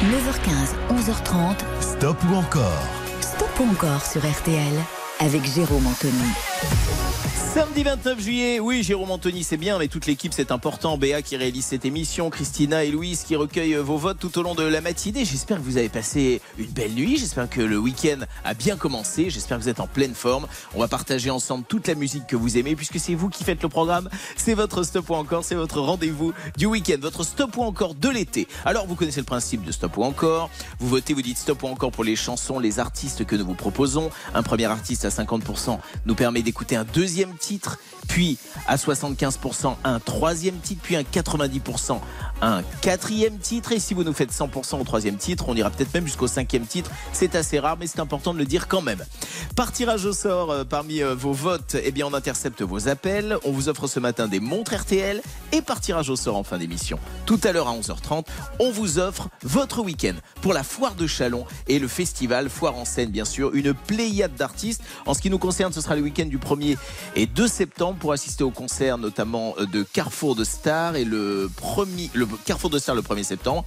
9h15, 11h30. Stop ou encore Stop ou encore sur RTL avec Jérôme Anthony. Samedi 29 juillet, oui, Jérôme Anthony, c'est bien, mais toute l'équipe, c'est important. Béa qui réalise cette émission, Christina et Louise qui recueillent vos votes tout au long de la matinée. J'espère que vous avez passé une belle nuit. J'espère que le week-end a bien commencé. J'espère que vous êtes en pleine forme. On va partager ensemble toute la musique que vous aimez, puisque c'est vous qui faites le programme. C'est votre stop ou encore, c'est votre rendez-vous du week-end, votre stop ou encore de l'été. Alors, vous connaissez le principe de stop ou encore. Vous votez, vous dites stop ou encore pour les chansons, les artistes que nous vous proposons. Un premier artiste à 50% nous permet d'écouter un deuxième titre, puis à 75% un troisième titre, puis un 90% un quatrième titre. Et si vous nous faites 100% au troisième titre, on ira peut-être même jusqu'au cinquième titre. C'est assez rare, mais c'est important de le dire quand même. Par tirage au sort euh, parmi euh, vos votes, eh bien on intercepte vos appels. On vous offre ce matin des montres RTL et par tirage au sort en fin d'émission. Tout à l'heure à 11h30, on vous offre votre week-end pour la foire de Chalon et le festival Foire en scène, bien sûr, une pléiade d'artistes. En ce qui nous concerne, ce sera le week-end du 1er et 2 septembre pour assister au concert notamment euh, de Carrefour de Stars et le premier, le Carrefour de Stars le 1er septembre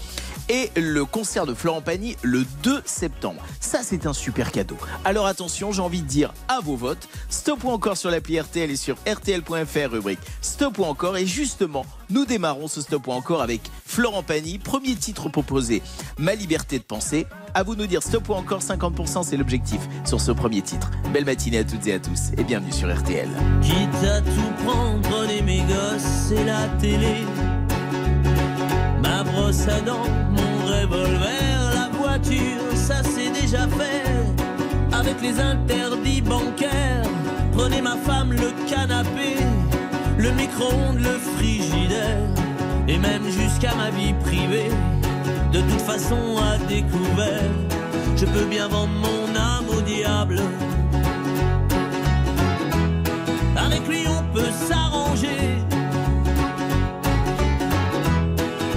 et le concert de Florent Pagny le 2 septembre. Ça, c'est un super cadeau. Alors attention, j'ai envie de dire à vos votes, stop ou encore sur l'appli RTL et sur RTL.fr, rubrique stop ou encore. Et justement, nous démarrons ce stop ou encore avec Florent Pagny, premier titre proposé, Ma liberté de penser. À vous de nous dire stop ou encore 50%, c'est l'objectif sur ce premier titre. Belle matinée à toutes et à tous et bienvenue sur RTL. À tout prendre, prenez mes gosses et la télé. Ma brosse à dents, mon revolver, la voiture, ça c'est déjà fait. Avec les interdits bancaires, prenez ma femme, le canapé, le micro-ondes, le frigidaire, et même jusqu'à ma vie privée. De toute façon, à découvert, je peux bien vendre mon âme au diable. Avec lui, on peut s'arranger.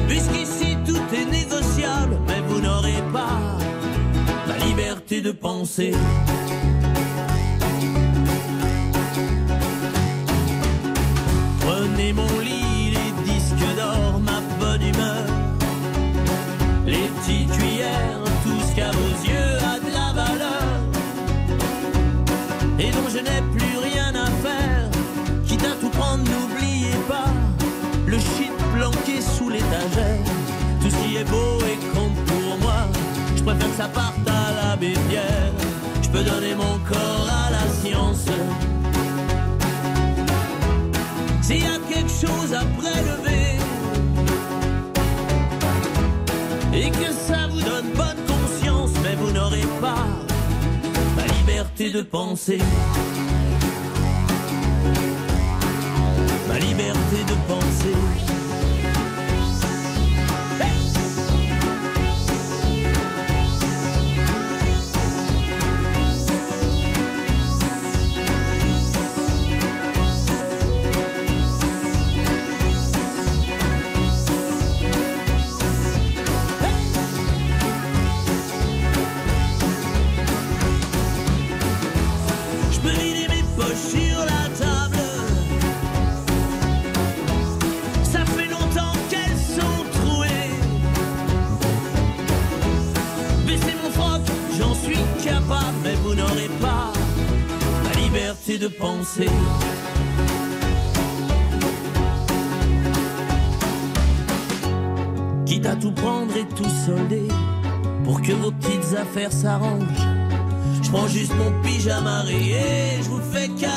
Puisqu'ici tout est négociable, mais vous n'aurez pas la liberté de penser. Prenez mon lit, préfère que ça parte à la bébière. Je peux donner mon corps à la science. S'il y a quelque chose à prélever et que ça vous donne bonne conscience, mais vous n'aurez pas la liberté de penser. Ma liberté de penser. S'arrangent. Je prends juste mon pyjama rayé, je vous fais cadeau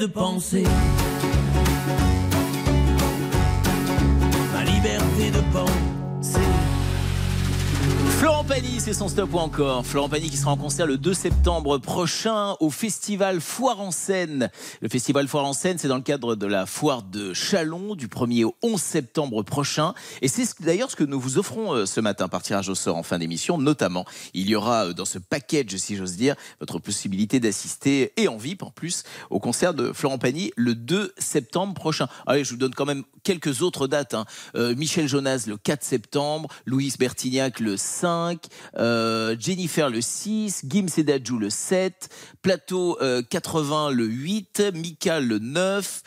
de penser. Florent Pagny c'est son stop ou encore. Florent Pagny qui sera en concert le 2 septembre prochain au festival Foire en Seine. Le festival Foire en Seine, c'est dans le cadre de la foire de Chalon du 1er au 11 septembre prochain. Et c'est d'ailleurs ce que nous vous offrons euh, ce matin par tirage au sort en fin d'émission. Notamment, il y aura euh, dans ce package, si j'ose dire, votre possibilité d'assister et en VIP en plus au concert de Florent Pagny le 2 septembre prochain. Allez, je vous donne quand même quelques autres dates. Hein. Euh, Michel Jonas le 4 septembre, Louise Bertignac le 5, euh, Jennifer le 6, Gim Sedadjou le 7, Plateau 80 euh, le 8, Mika le 9,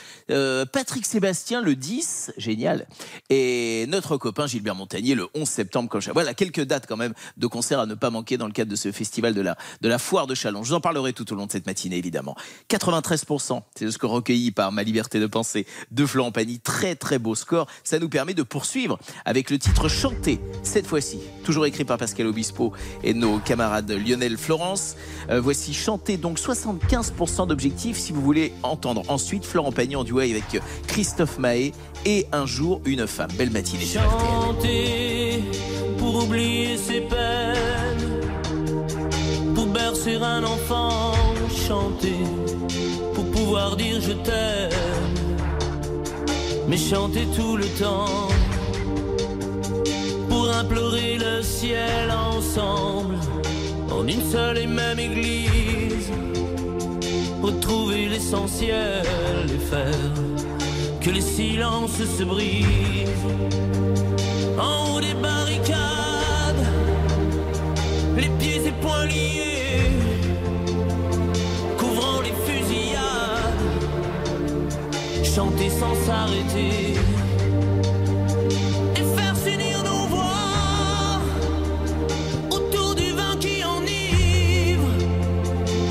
Patrick Sébastien le 10, génial, et notre copain Gilbert Montagnier le 11 septembre. Voilà quelques dates quand même de concerts à ne pas manquer dans le cadre de ce festival de la, de la foire de Chalon. Je vous en parlerai tout au long de cette matinée évidemment. 93%, c'est le score recueilli par ma liberté de penser de Florent Pagny. Très très beau score. Ça nous permet de poursuivre avec le titre Chanté, cette fois-ci, toujours écrit par Pascal Obispo et nos camarades Lionel Florence. Euh, voici Chanté, donc 75% d'objectifs. Si vous voulez entendre ensuite Florent Pagny en duo avec Christophe Mahé et Un jour une femme. Belle matinée sur pour oublier ses peines, pour bercer un enfant, chanter pour pouvoir dire je t'aime mais chanter tout le temps pour implorer le ciel ensemble en une seule et même église retrouver l'essentiel et faire que les silences se brisent. En haut des barricades les pieds et poings liés chanter sans s'arrêter. Et faire s'unir nos voix autour du vin qui enivre.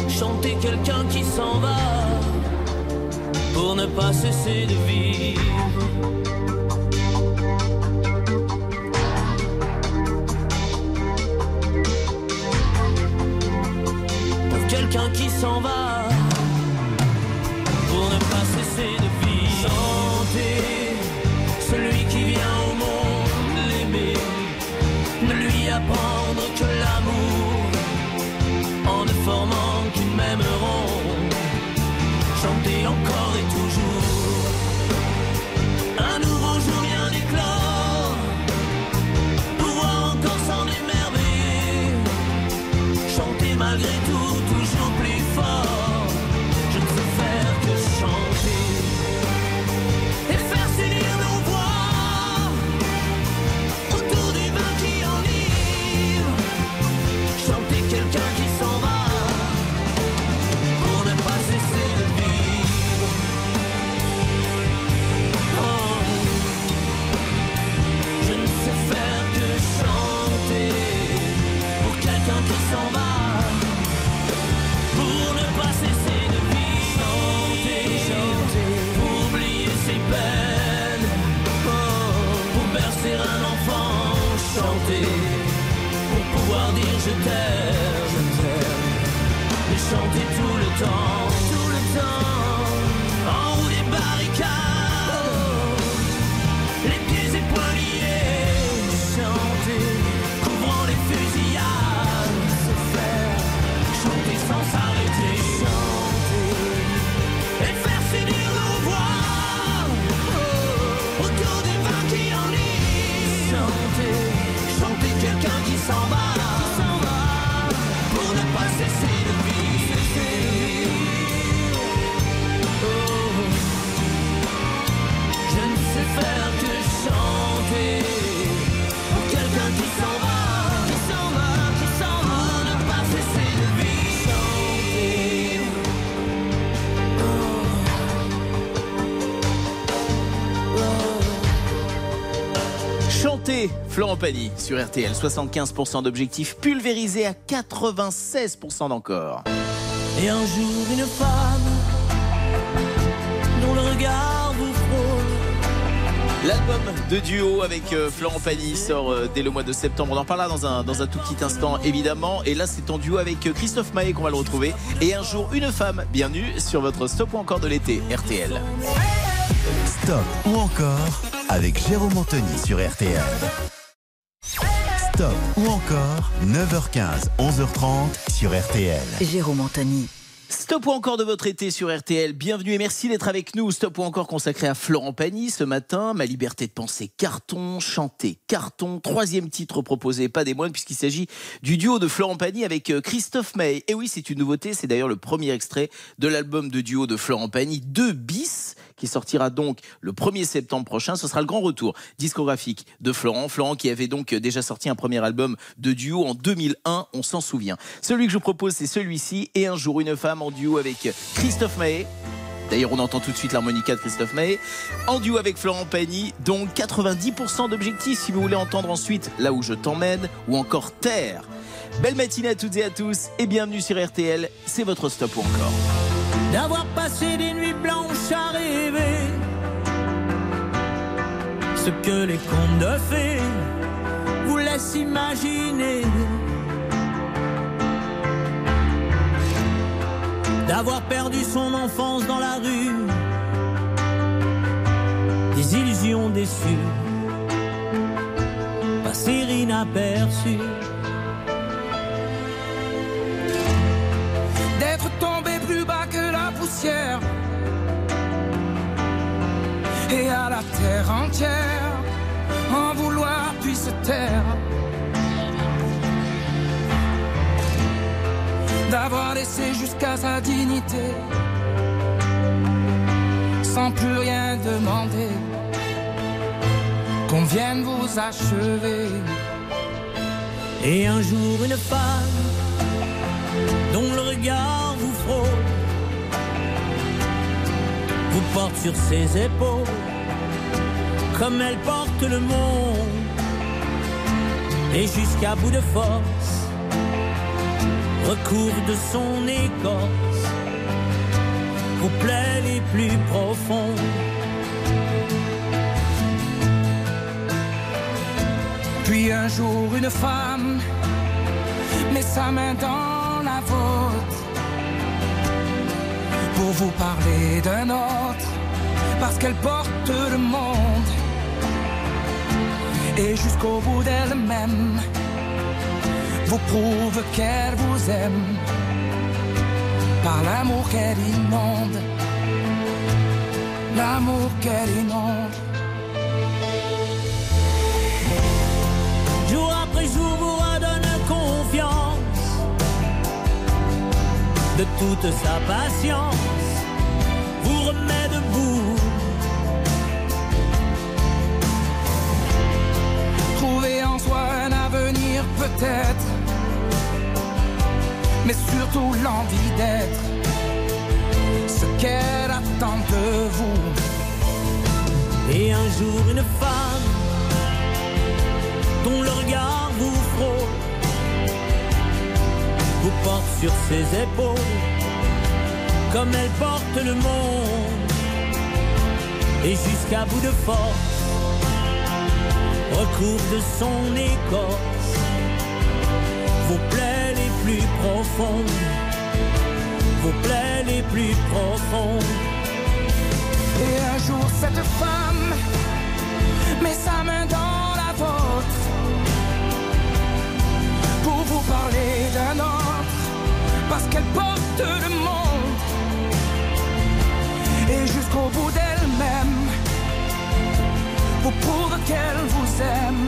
Chanter quelqu'un qui s'en va pour ne pas cesser de vivre. Pour quelqu'un qui s'en va Florent Pagny sur RTL, 75% d'objectifs pulvérisés à 96% d'encore. Et un jour, une femme L'album de duo avec euh, Florent Pagny sort euh, dès le mois de septembre. On en parlera dans un, dans un tout petit instant, évidemment. Et là, c'est en duo avec euh, Christophe Maé qu'on va le retrouver. Et un jour, une femme. Bienvenue sur votre stop ou encore de l'été, RTL. Stop ou encore avec Jérôme Anthony sur RTL. Stop Stop ou encore 9h15, 11h30 sur RTL. Jérôme Anthony. Stop ou encore de votre été sur RTL. Bienvenue et merci d'être avec nous. Stop ou encore consacré à Florent Pagny ce matin. Ma liberté de penser carton, chanter carton. Troisième titre proposé, pas des moindres, puisqu'il s'agit du duo de Florent Pagny avec euh, Christophe May. Et oui, c'est une nouveauté. C'est d'ailleurs le premier extrait de l'album de duo de Florent Pagny, 2 bis qui sortira donc le 1er septembre prochain. Ce sera le grand retour discographique de Florent. Florent qui avait donc déjà sorti un premier album de duo en 2001, on s'en souvient. Celui que je vous propose, c'est celui-ci, Et un jour une femme en duo avec Christophe Maé. D'ailleurs, on entend tout de suite l'harmonica de Christophe Maé. En duo avec Florent Pagny, donc 90% d'objectifs si vous voulez entendre ensuite Là où je t'emmène ou encore Terre. Belle matinée à toutes et à tous et bienvenue sur RTL. C'est votre stop ou encore d'avoir passé des nuits blanches à rêver ce que les contes de fées vous laissent imaginer. D'avoir perdu son enfance dans la rue, des illusions déçues, passer inaperçues. D'être tombé plus bas que poussière et à la terre entière en vouloir puis se taire. D'avoir laissé jusqu'à sa dignité sans plus rien demander qu'on vienne vous achever. Et un jour une femme dont le regard vous frôle vous porte sur ses épaules comme elle porte le monde et jusqu'à bout de force recouvre de son écorce vos plaies les plus profondes. Puis un jour une femme met sa main dans pour vous parler d'un autre, parce qu'elle porte le monde. Et jusqu'au bout d'elle-même, vous prouve qu'elle vous aime, par l'amour qu'elle inonde, l'amour qu'elle inonde. Jour après jour de toute sa patience. Peut-être, mais surtout l'envie d'être ce qu'elle attend de vous. Et un jour une femme dont le regard vous frôle, vous porte sur ses épaules comme elle porte le monde. Et jusqu'à bout de force, recouvre de son écorce vos plaies les plus profondes, vos plaies les plus profondes. Et un jour cette femme met sa main dans la vôtre pour vous parler d'un parce qu'elle porte le monde. Et jusqu'au bout d'elle-même, vous prouve qu'elle vous aime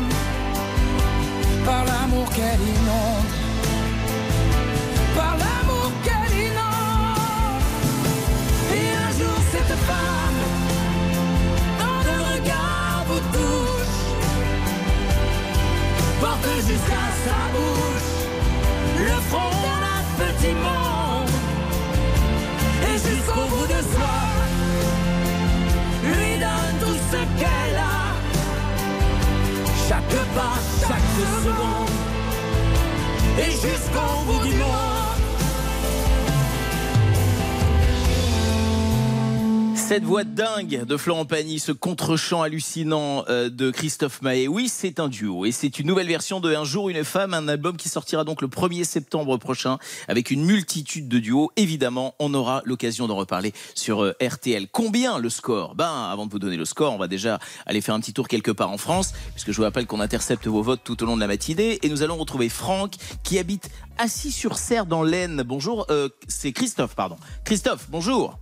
par l'amour qu'elle inonde, par l'amour qu'elle inonde. Et un jour cette femme, dans le regard vous touche, porte jusqu'à sa bouche le front petit monde, et jusqu'au bout de soi, lui donne tout ce qu'elle a. Chaque pas, chaque seconde, et jusqu'au bout du monde. Cette voix dingue de Florent Pagny, ce contre-champ hallucinant euh, de Christophe Maé, oui, c'est un duo et c'est une nouvelle version de Un jour une femme, un album qui sortira donc le 1er septembre prochain avec une multitude de duos. Évidemment, on aura l'occasion d'en reparler sur euh, RTL. Combien le score? Ben, avant de vous donner le score, on va déjà aller faire un petit tour quelque part en France, puisque je vous rappelle qu'on intercepte vos votes tout au long de la matinée et nous allons retrouver Franck qui habite assis sur Serre dans l'Aisne. Bonjour, euh, c'est Christophe, pardon. Christophe, bonjour.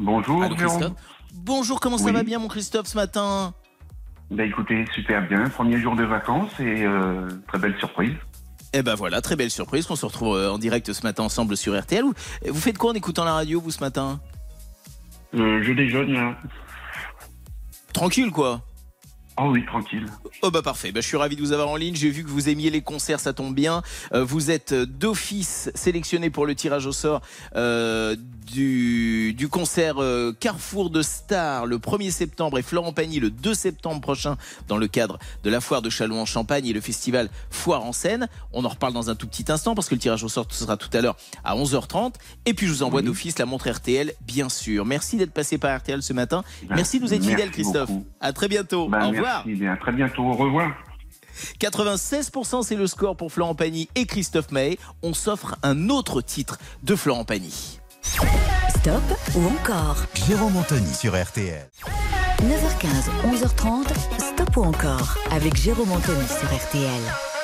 Bonjour, Allô, Jérôme. Christophe. Bonjour, comment ça Oui. va bien mon Christophe ce matin Bah écoutez, super bien. Premier jour de vacances et euh, très belle surprise. Eh ben voilà, très belle surprise qu'on se retrouve euh, en direct ce matin ensemble sur RTL. Vous- Vous faites quoi en écoutant la radio vous ce matin? Euh, je déjeune là. Tranquille quoi Oh oui, tranquille. Oh bah parfait, bah, je suis ravi de vous avoir en ligne. J'ai vu que vous aimiez les concerts, ça tombe bien. Euh, vous êtes euh, d'office sélectionné pour le tirage au sort euh, du, du concert euh, Carrefour de Stars le 1er septembre et Florent Pagny le 2 septembre prochain dans le cadre de la foire de Châlons en Champagne et le festival Foire en Seine. On en reparle dans un tout petit instant parce que le tirage au sort sera tout à l'heure à 11h30. Et puis je vous envoie Oui. d'office la montre RTL, bien sûr. Merci d'être passé par RTL ce matin. Merci de nous être fidèle, Christophe. beaucoup. À très bientôt. Bah, Au revoir. Merci bien. À très bientôt. Au revoir. 96% c'est le score pour Florent Pagny et Christophe Maé. On s'offre un autre titre de Florent Pagny. Stop ou encore? Jérôme Anthony sur RTL. 9h15, 11h30, stop ou encore? Avec Jérôme Anthony sur RTL.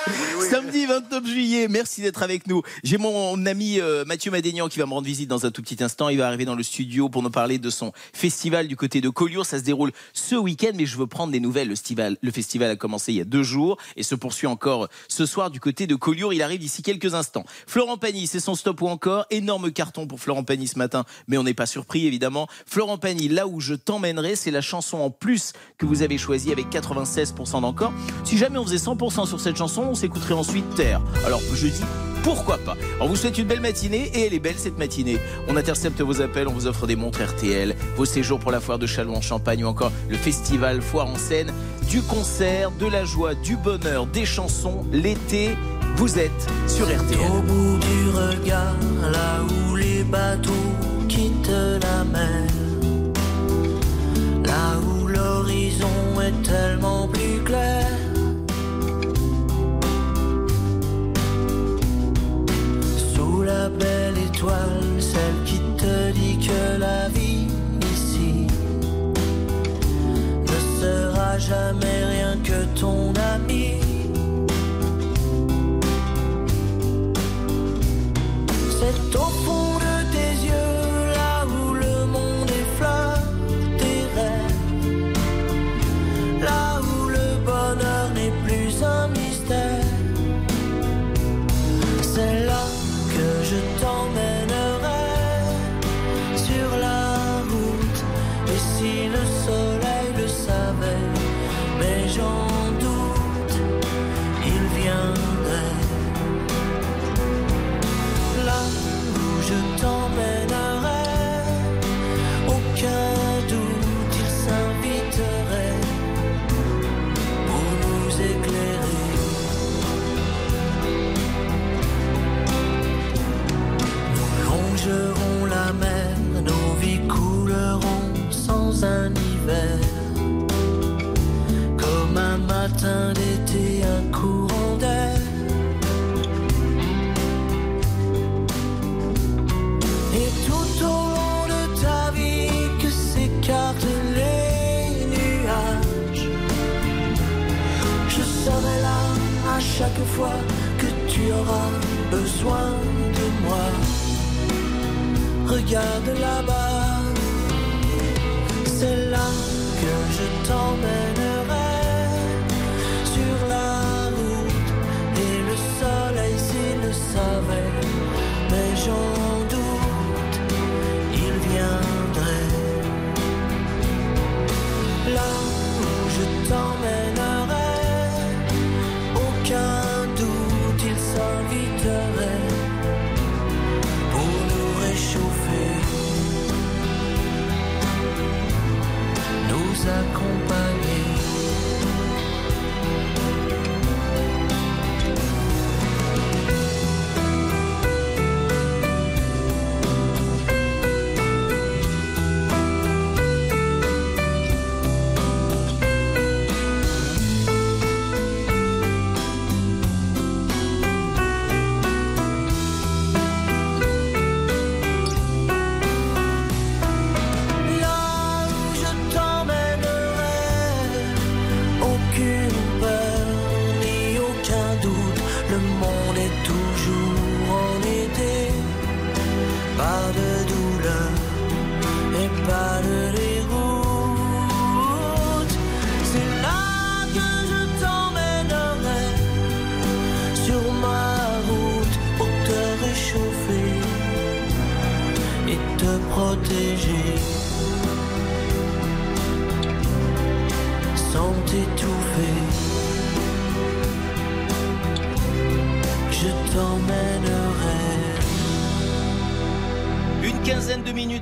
Samedi 29 juillet, merci d'être avec nous. J'ai mon ami euh, Mathieu Madénian qui va me rendre visite dans un tout petit instant. Il va arriver dans le studio pour nous parler de son festival du côté de Collioure. Ça se déroule ce week-end, mais je veux prendre des nouvelles. Le festival, a commencé il y a deux jours et se poursuit encore ce soir du côté de Collioure. Il arrive d'ici quelques instants. Florent Pagny, c'est son stop ou encore. Énorme carton pour Florent Pagny ce matin, mais on n'est pas surpris évidemment. Florent Pagny, là où je t'emmènerai, c'est la chanson en plus que vous avez choisie avec 96% d'encore. Si jamais on faisait 100% sur cette chanson, on s'écouterait ensuite Terre. Alors je dis pourquoi pas. On vous souhaite une belle matinée et elle est belle cette matinée. On intercepte vos appels, on vous offre des montres RTL, vos séjours pour la foire de Châlons en Champagne ou encore le festival Foire en scène, du concert, de la joie, du bonheur, des chansons, l'été. Vous êtes sur RTL. Au bout du regard, là où les bateaux quittent la mer, là où l'horizon est tellement plus clair. La belle étoile, celle qui te dit que la vie ici ne sera jamais rien que ton ami.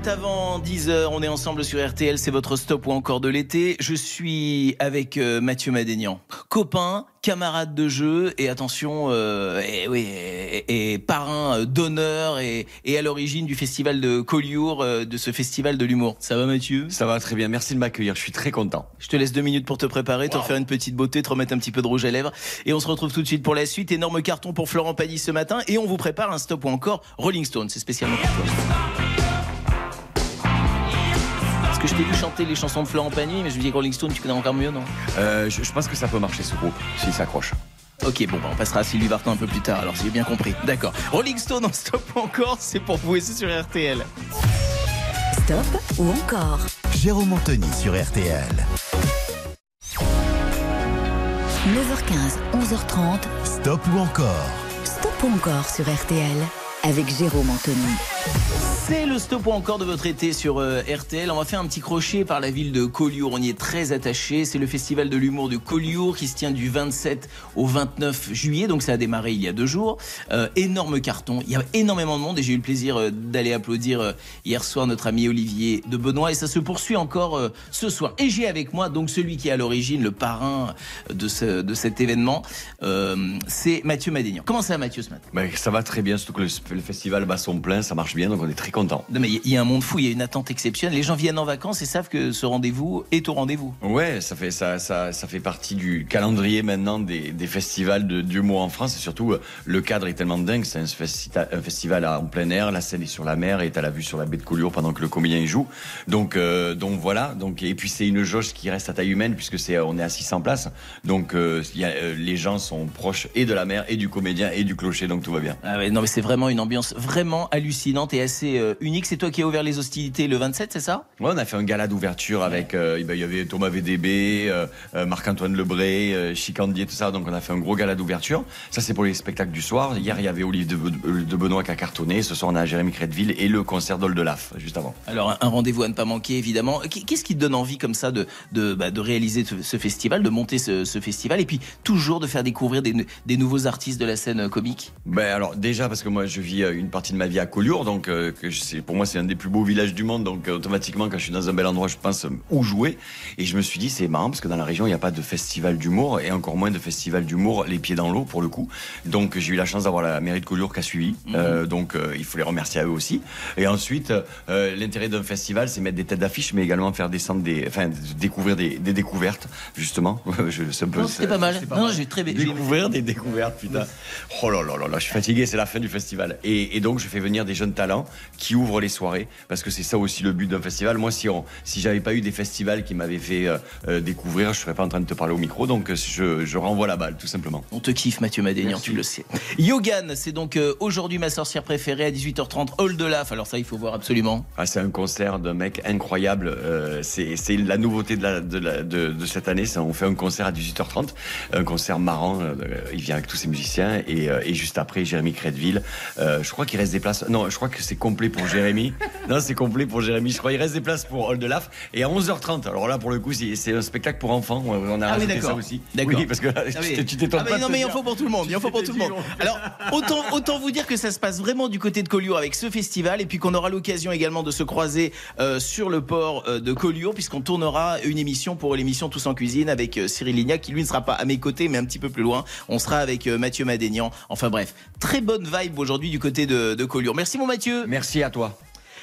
Minutes avant 10h, on est ensemble sur RTL, c'est votre stop ou encore de l'été. Je suis avec euh, Mathieu Madénian, copain, camarade de jeu et attention, euh, et, oui, et, et parrain euh, d'honneur et, et à l'origine du festival de Collioure, euh, de ce festival de l'humour. Ça va Mathieu? Ça va très bien, merci de m'accueillir, je suis très content. Je te laisse deux minutes pour te préparer, te refaire une petite beauté, te remettre un petit peu de rouge à lèvres et on se retrouve tout de suite pour la suite. Énorme carton pour Florent Pagny ce matin et on vous prépare un stop ou encore Rolling Stone, c'est spécialement pour toi. Que je t'ai vu chanter les chansons de Florent Pagny, mais je me dis que Rolling Stone, tu connais encore mieux, non Euh, je, je pense que ça peut marcher ce groupe, s'il s'accroche. Ok, bon, bah, on passera à Sylvie Vartan un peu plus tard, alors si j'ai bien compris. D'accord. Rolling Stone en stop ou encore, c'est pour vous c'est sur RTL. Stop ou encore Jérôme Anthony sur RTL. 9h15, 11h30. Stop ou encore Stop ou encore sur RTL avec Jérôme Anthony. C'est le stop encore de votre été sur euh, RTL. On va faire un petit crochet par la ville de Collioure. On y est très attaché. C'est le festival de l'humour de Collioure qui se tient du 27 au 29 juillet. Donc ça a démarré il y a deux jours. Euh, énorme carton. Il y a énormément de monde et j'ai eu le plaisir euh, d'aller applaudir euh, hier soir notre ami Olivier de Benoît et ça se poursuit encore ce soir. Et j'ai avec moi donc celui qui est à l'origine, le parrain de, ce, de cet événement. C'est Mathieu Madénian. Comment ça Mathieu ce matin? Ben, ça va très bien, surtout que le, le festival bat son plein, ça marche bien, donc on est très content. Non mais il y a un monde fou, il y a une attente exceptionnelle. Les gens viennent en vacances et savent que ce rendez-vous est au rendez-vous. Ouais, ça fait ça, ça, ça fait partie du calendrier maintenant des, des festivals de d'humour en France et surtout euh, le cadre est tellement dingue. C'est un, festi- un festival en plein air, la scène est sur la mer et t'as la vue sur la baie de Collioure pendant que le comédien y joue. Donc euh, donc voilà. Donc et puis c'est une jauge qui reste à taille humaine puisque c'est on est à 600 places. Donc euh, il y a, euh, les gens sont proches et de la mer et du comédien et du clocher, donc tout va bien. Ah ouais, non mais c'est vraiment une ambiance vraiment hallucinante et assez euh, unique. C'est toi qui as ouvert les hostilités le 27, c'est ça? Ouais, on a fait un gala d'ouverture avec, euh, ben, il y avait Thomas VDB, euh, Marc-Antoine Lebré, Chicandier, tout ça. Donc on a fait un gros gala d'ouverture. Ça c'est pour les spectacles du soir. Hier il y avait Olivier de, Be- de Benoît qui a cartonné. Ce soir on a Jérémy Crédville et le concert d'Oldelaf juste avant. Alors un, rendez-vous à ne pas manquer évidemment. Qu- Qu'est-ce qui te donne envie comme ça de de, bah, de réaliser ce, festival, de monter ce, ce festival et puis toujours de faire découvrir des, nou- des nouveaux artistes de la scène comique? Ben alors déjà parce que moi je vis une partie de ma vie à Collioure, donc euh, que pour moi c'est un des plus beaux villages du monde, donc automatiquement quand je suis dans un bel endroit je pense où jouer. Et je me suis dit c'est marrant parce que dans la région il n'y a pas de festival d'humour et encore moins de festival d'humour les pieds dans l'eau pour le coup. Donc j'ai eu la chance d'avoir la mairie de Collioure qui a suivi, Euh, donc euh, il faut les remercier à eux aussi. Et ensuite euh, l'intérêt d'un festival c'est mettre des têtes d'affiche mais également faire descendre des, enfin découvrir des, des découvertes justement. je, c'est un peu- Non, C'était pas mal. Non, j'ai très bien. Découvrir des découvertes, putain. Oh là là là là, je suis fatigué, c'est la fin du festival. Et, et donc, je fais venir des jeunes talents qui ouvrent les soirées, parce que c'est ça aussi le but d'un festival. Moi, si on, si j'avais pas eu des festivals qui m'avaient fait euh, euh, découvrir, je serais pas en train de te parler au micro. Donc, euh, je, je renvoie la balle, tout simplement. On te kiffe Mathieu Madénian, tu le sais. Yogan, c'est donc euh, aujourd'hui ma sorcière préférée à 18h30, Hall de Laf. Alors ça, il faut voir absolument. Ah, c'est un concert d'un mec incroyable. Euh, c'est la nouveauté de, la, de, la- de, de cette année. On fait un concert à 18h30, un concert marrant. il vient avec tous ses musiciens et, et juste après Jérémy Crédville. Je crois qu'il reste des places. Non, je crois que c'est complet pour Jérémy. non, c'est complet pour Jérémy. Je crois qu'il reste des places pour Hall de Laf. Et à 11h30. Alors là, pour le coup, c'est un spectacle pour enfants. On a Ah oui, rajouté d'accord. ça aussi. D'accord. Oui, parce que là, Ah oui. tu- t'étonnes Ah pas. de non mais il en faut pour tout le monde, il en faut pour tout le monde. Alors autant autant vous dire que ça se passe vraiment du côté de Collioure avec ce festival et puis qu'on aura l'occasion également de se croiser euh, sur le port euh, de Collioure puisqu'on tournera une émission pour l'émission Tous en cuisine avec euh, Cyril Lignac qui lui ne sera pas à mes côtés mais un petit peu plus loin. On sera avec Mathieu Madénian. Enfin bref, très bonne vibe aujourd'hui du côté de, de Collioure. Merci mon Mathieu. Merci à toi.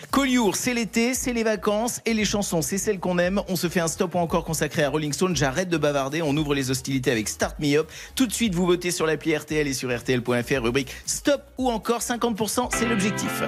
Collioure, c'est l'été, c'est les vacances et les chansons, c'est celles qu'on aime. On se fait un stop ou encore consacré à Rolling Stone. J'arrête de bavarder, on ouvre les hostilités avec Start Me Up. Tout de suite, vous votez sur l'appli RTL et sur RTL.fr, rubrique Stop ou encore 50%, c'est l'objectif.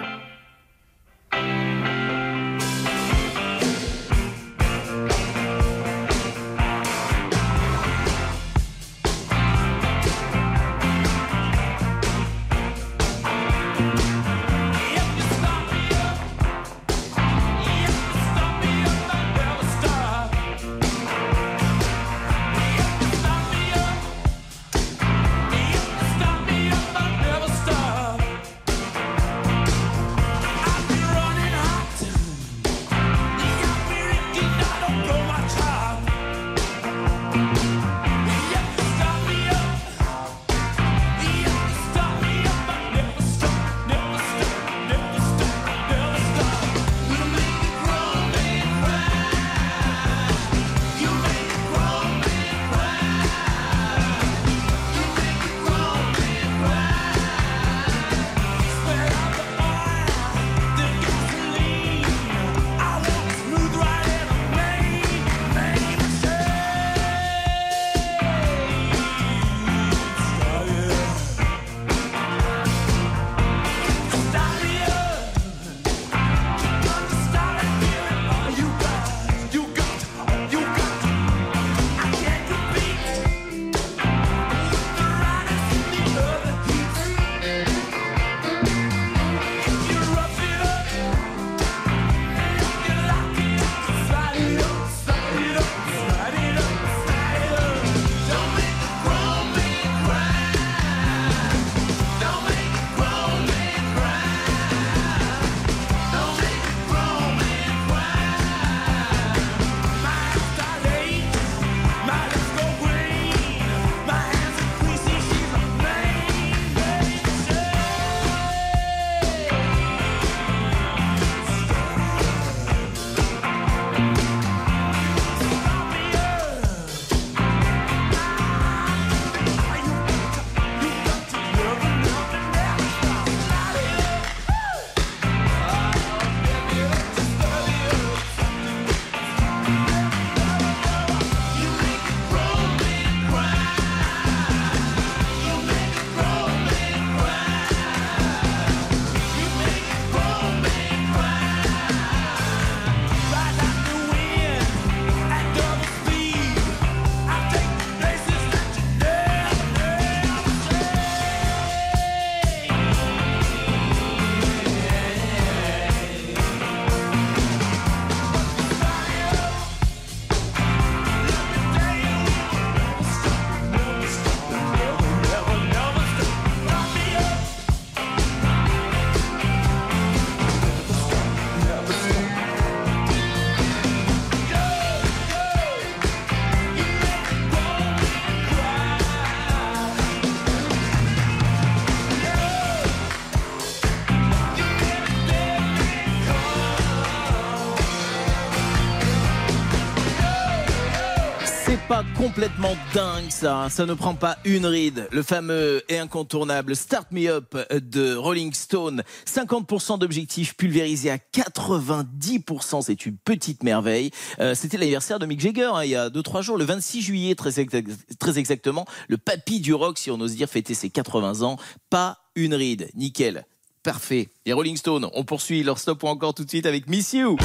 Complètement dingue ça, ça ne prend pas une ride. Le fameux et incontournable Start Me Up de Rolling Stone, 50% d'objectifs pulvérisés à 90%, c'est une petite merveille. Euh, C'était l'anniversaire de Mick Jagger hein, il y a 2-3 jours, le 26 juillet très, exactement, le papy du rock si on ose dire fêter ses 80 ans, pas une ride, nickel. Parfait. Les Rolling Stones, on poursuit leur stop ou encore tout de suite avec Miss You.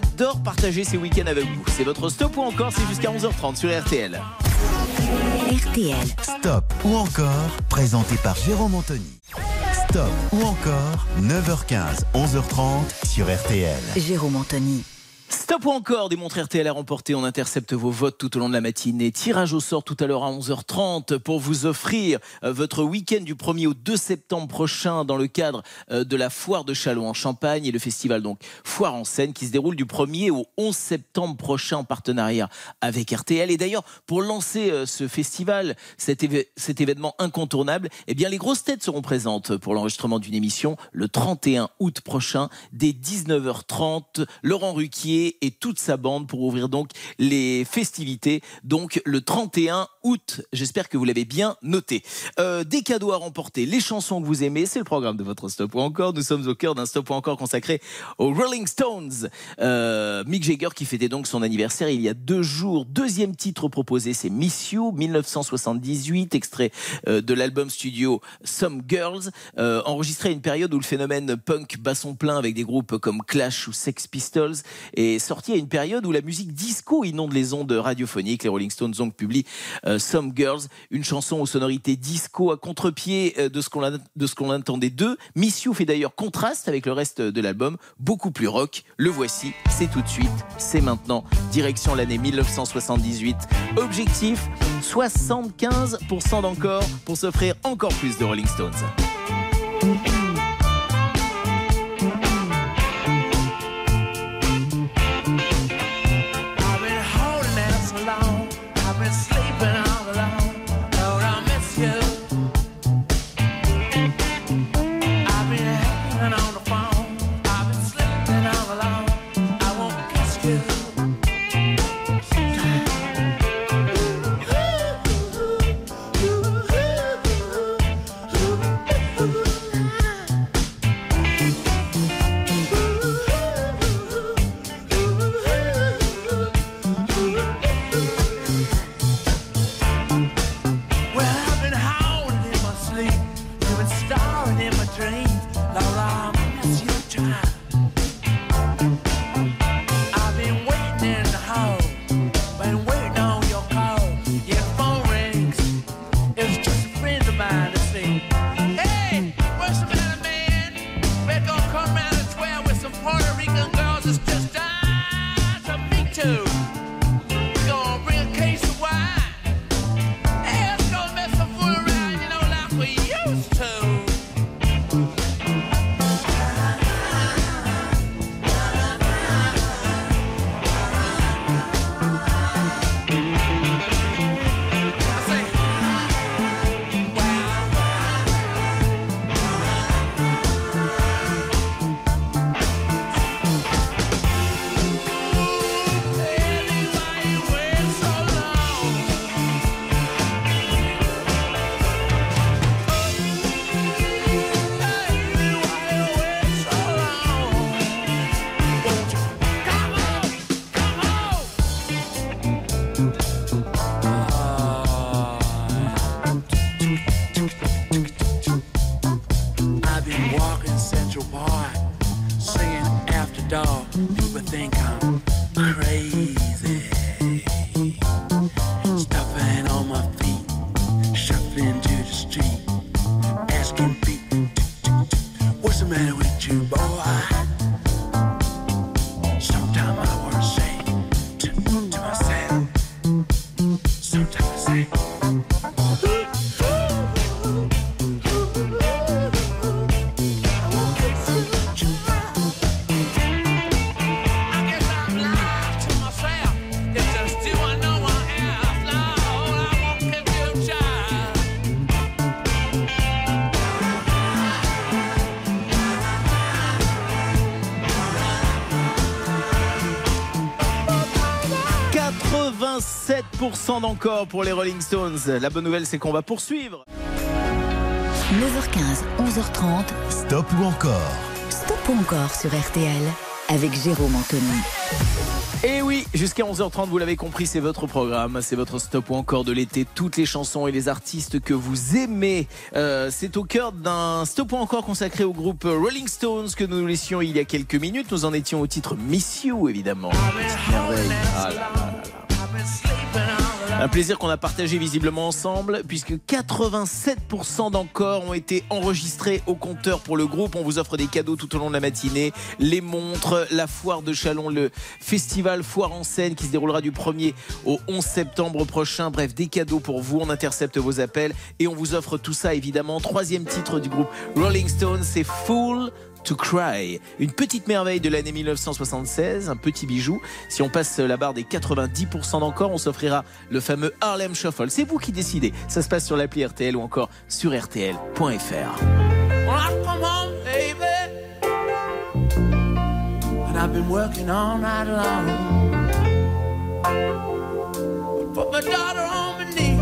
J'adore partager ces week-ends avec vous. C'est votre stop ou encore, c'est jusqu'à 11h30 sur RTL. RTL. Stop ou encore, présenté par Jérôme Anthony. Stop ou encore, 9h15, 11h30 sur RTL. Jérôme Anthony. Stop ou encore des montres RTL à remporter. On intercepte vos votes tout au long de la matinée. Tirage au sort tout à l'heure à 11h30 pour vous offrir euh, votre week-end du 1er au 2 septembre prochain dans le cadre euh, de la foire de Châlons en Champagne et le festival donc Foire en scène qui se déroule du 1er au 11 septembre prochain en partenariat avec RTL. Et d'ailleurs, pour lancer euh, ce festival, cet, événement incontournable, eh bien les grosses têtes seront présentes pour l'enregistrement d'une émission le 31 août prochain dès 19h30. Laurent Ruquier et toute sa bande pour ouvrir donc les festivités, donc le 31 août. J'espère que vous l'avez bien noté. Euh, des cadeaux à remporter, les chansons que vous aimez, c'est le programme de votre Stop ou encore. Nous sommes au cœur d'un Stop ou encore consacré aux Rolling Stones. Euh, Mick Jagger qui fêtait donc son anniversaire il y a deux jours. Deuxième titre proposé, c'est Miss You, 1978, extrait euh, de l'album studio Some Girls, enregistré à une période où le phénomène punk bat son plein avec des groupes comme Clash ou Sex Pistols sorti à une période où la musique disco inonde les ondes radiophoniques. Les Rolling Stones ont publié euh, Some Girls, une chanson aux sonorités disco à contre-pied euh, de ce qu'on de ce qu'on attendait d'eux. Miss You fait d'ailleurs contraste avec le reste de l'album, beaucoup plus rock. Le voici, c'est tout de suite, c'est maintenant. Direction l'année 1978. Objectif 75% d'encore pour s'offrir encore plus de Rolling Stones. 87% d'encore pour les Rolling Stones. La bonne nouvelle, c'est qu'on va poursuivre. 9h15, 11h30, Stop ou encore Stop ou encore sur RTL avec Jérôme Anthony. Et oui, jusqu'à 11h30, vous l'avez compris, c'est votre programme, c'est votre stop ou encore de l'été. Toutes les chansons et les artistes que vous aimez. Euh, c'est au cœur d'un stop ou encore consacré au groupe Rolling Stones que nous laissions il y a quelques minutes. Nous en étions au titre Miss You, évidemment. Ah là là là là. Un plaisir qu'on a partagé visiblement ensemble, puisque 87% d'encore ont été enregistrés au compteur pour le groupe. On vous offre des cadeaux tout au long de la matinée, les montres, la foire de Chalon, le festival Foire en scène qui se déroulera du 1er au 11 septembre prochain. Bref, des cadeaux pour vous. On intercepte vos appels et on vous offre tout ça évidemment. Troisième titre du groupe Rolling Stones, c'est Fool to Cry, une petite merveille de l'année 1976, un petit bijou. Si on passe la barre des 90% d'encore, on s'offrira le fameux Harlem Shuffle. C'est vous qui décidez. Ça se passe sur l'appli RTL ou encore sur rtl.fr. I've been working all night long. Put my daughter on my knee.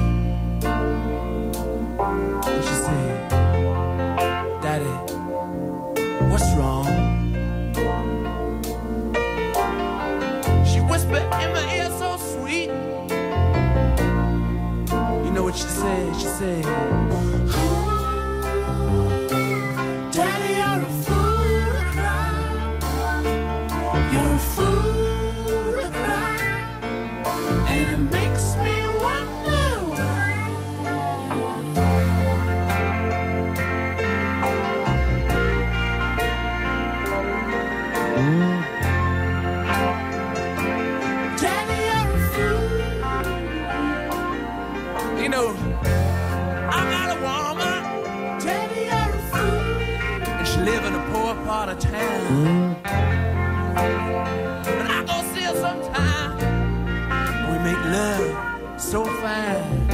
She said, what she said? She said, And I go see her sometime. We make love so fine.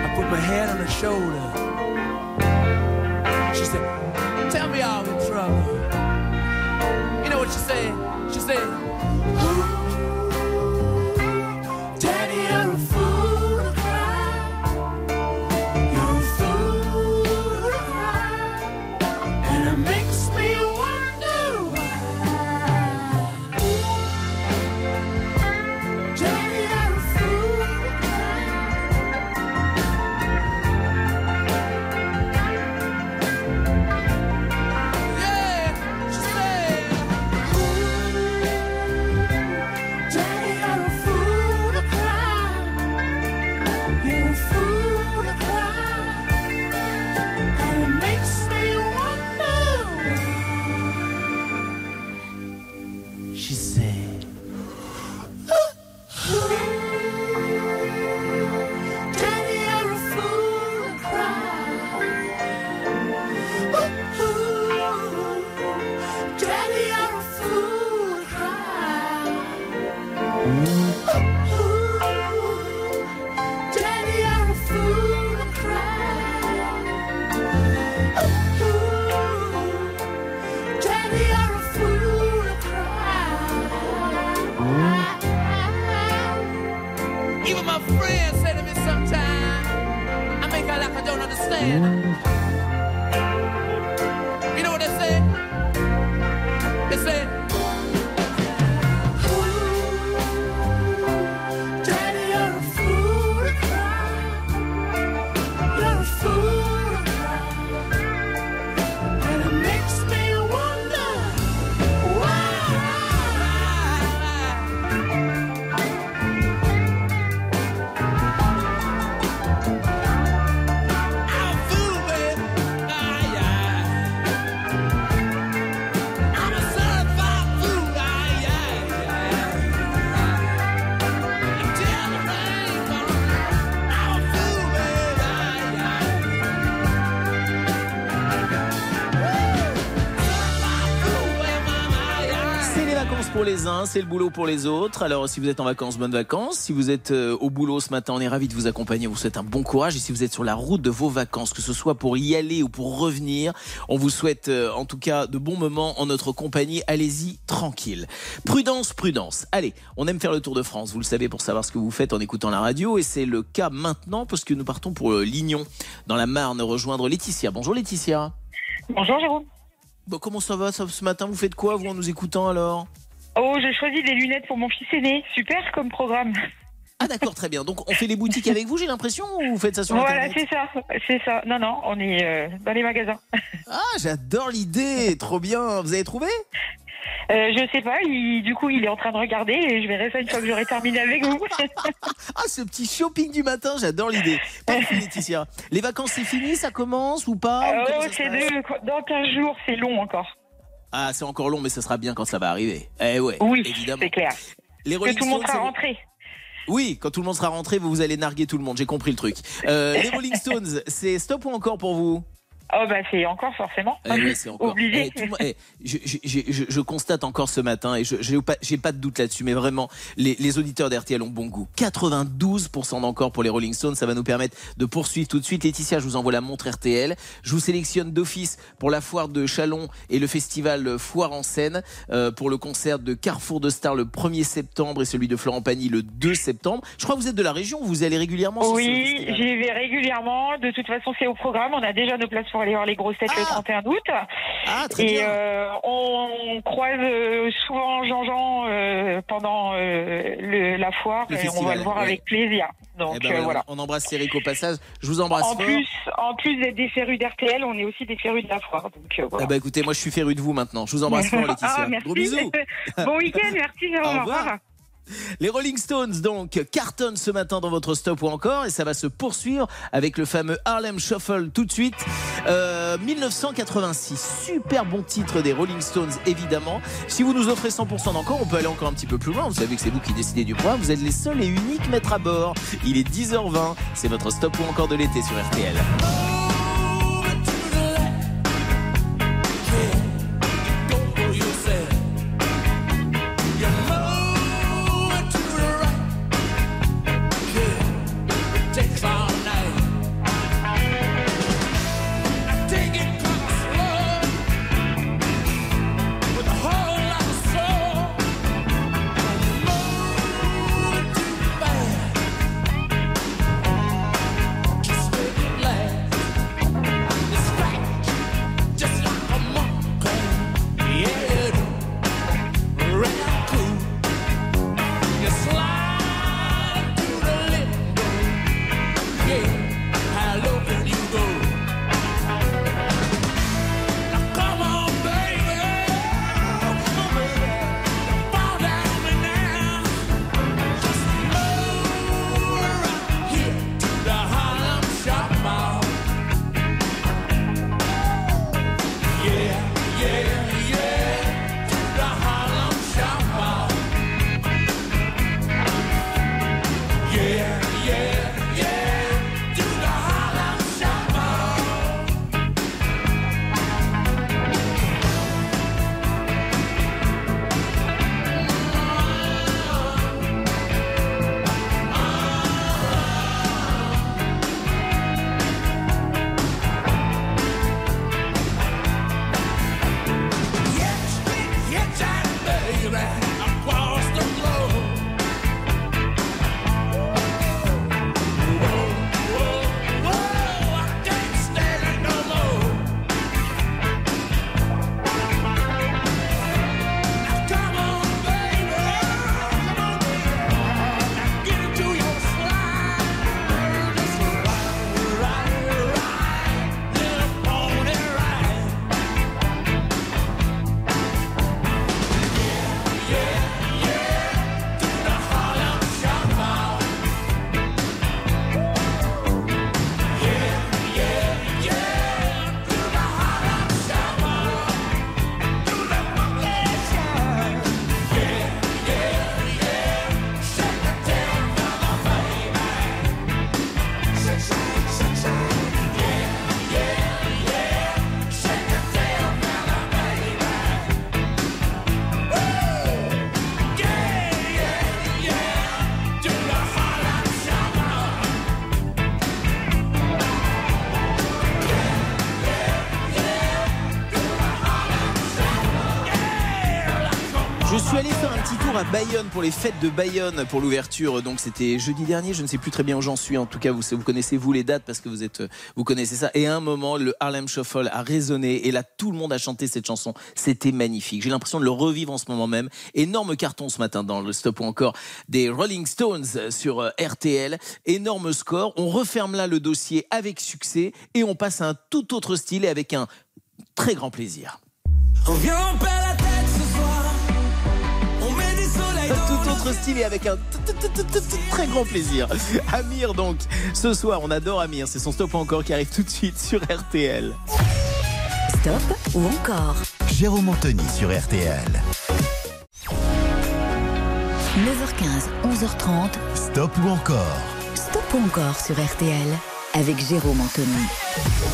I put my head on her shoulder. She said, Tell me all in trouble. You know what she said? She said, les uns, c'est le boulot pour les autres. Alors si vous êtes en vacances, bonnes vacances. Si vous êtes euh, au boulot ce matin, on est ravis de vous accompagner. On vous souhaite un bon courage. Et si vous êtes sur la route de vos vacances, que ce soit pour y aller ou pour revenir, on vous souhaite euh, en tout cas de bons moments en notre compagnie. Allez-y tranquille. Prudence, prudence. Allez, on aime faire le tour de France. Vous le savez pour savoir ce que vous faites en écoutant la radio. Et c'est le cas maintenant parce que nous partons pour euh, Lignon, dans la Marne, rejoindre Laetitia. Bonjour Laetitia. Bonjour Jérôme. Bon, comment ça va ça, ce matin? Vous faites quoi vous en nous écoutant alors? Oh, j'ai choisi des lunettes pour mon fils aîné. Super comme programme. Ah d'accord, très bien. Donc on fait les boutiques avec vous, j'ai l'impression, ou vous faites ça sur Voilà, Internet c'est ça. C'est ça. Non, non, on est euh, dans les magasins. Ah, j'adore l'idée, trop bien. Vous avez trouvé? Euh, je sais pas, il- du coup, il est en train de regarder et je verrai ça une fois que j'aurai terminé avec vous. Ah, ce petit shopping du matin, j'adore l'idée. Parfait, Laetitia. Les vacances, c'est fini, ça commence ou pas? Euh, oh, c'est dans 15 jours, c'est long encore. Ah, c'est encore long, mais ça sera bien quand ça va arriver. Eh ouais, Oui, évidemment. c'est clair. Les Que tout le monde sera rentré. Oui, quand tout le monde sera rentré, vous, vous allez narguer tout le monde. J'ai compris le truc. Euh, les Rolling Stones, c'est stop ou encore pour vous? Oh, bah, c'est encore forcément. Eh ouais, c'est encore. Obligé. Eh, tout eh, je, je- je- je- je constate encore ce matin, et je j'ai pas, pas de doute là-dessus, mais vraiment, les, les auditeurs d'RTL ont bon goût. 92% d'encore pour les Rolling Stones, ça va nous permettre de poursuivre tout de suite. Laetitia, je vous envoie la montre RTL. Je vous sélectionne d'office pour la foire de Chalon et le festival Foire en scène, euh, pour le concert de Carrefour de Stars le 1er septembre et celui de Florent Pagny le 2 septembre. Je crois que vous êtes de la région, vous allez régulièrement Oui, j'y vais régulièrement. De toute façon, c'est au programme. On a déjà nos places pour aller voir les grosses têtes le Ah. 31 août. Ah, très Et bien. euh, on croise euh, souvent Jean-Jean euh, pendant euh, le- la foire Le et on va le voir ouais. avec plaisir. Donc Eh ben voilà, voilà. On embrasse Eric au passage. Je vous embrasse En fort. plus, en plus d'être des férus d'RTL, on est aussi des férus de la foire. Donc voilà. Ah bah écoutez, moi je suis féru de vous maintenant. Je vous embrasse fort, Laetitia. Ah, merci. Gros bisous. bon week-end, merci Jérôme. Au revoir. Les Rolling Stones donc cartonnent ce matin dans votre stop ou encore et ça va se poursuivre avec le fameux Harlem Shuffle tout de suite. Euh, 1986, super bon titre des Rolling Stones évidemment. Si vous nous offrez 100% d'encore, on peut aller encore un petit peu plus loin. Vous savez que c'est vous qui décidez du programme. Vous êtes les seuls et uniques maîtres à bord. Il est 10h20. C'est votre stop ou encore de l'été sur RTL. Bayonne pour les fêtes de Bayonne pour l'ouverture. Donc c'était jeudi dernier. Je ne sais plus très bien où j'en suis. En tout cas, vous, vous connaissez vous les dates parce que vous êtes, vous connaissez ça. Et à un moment, le Harlem Shuffle a résonné et là, tout le monde a chanté cette chanson. C'était magnifique. J'ai l'impression de le revivre en ce moment même. Énorme carton ce matin dans le stop ou encore des Rolling Stones sur euh, RTL. Énorme score. On referme là le dossier avec succès et on passe à un tout autre style et avec un très grand plaisir. Autre style et avec un très grand plaisir. Amir donc, ce soir on adore Amir, c'est son stop ou encore qui arrive tout de suite sur RTL. Stop ou encore Jérôme Anthony sur RTL. 9h15, 11h30. Stop ou encore Stop ou encore sur RTL avec Jérôme Anthony.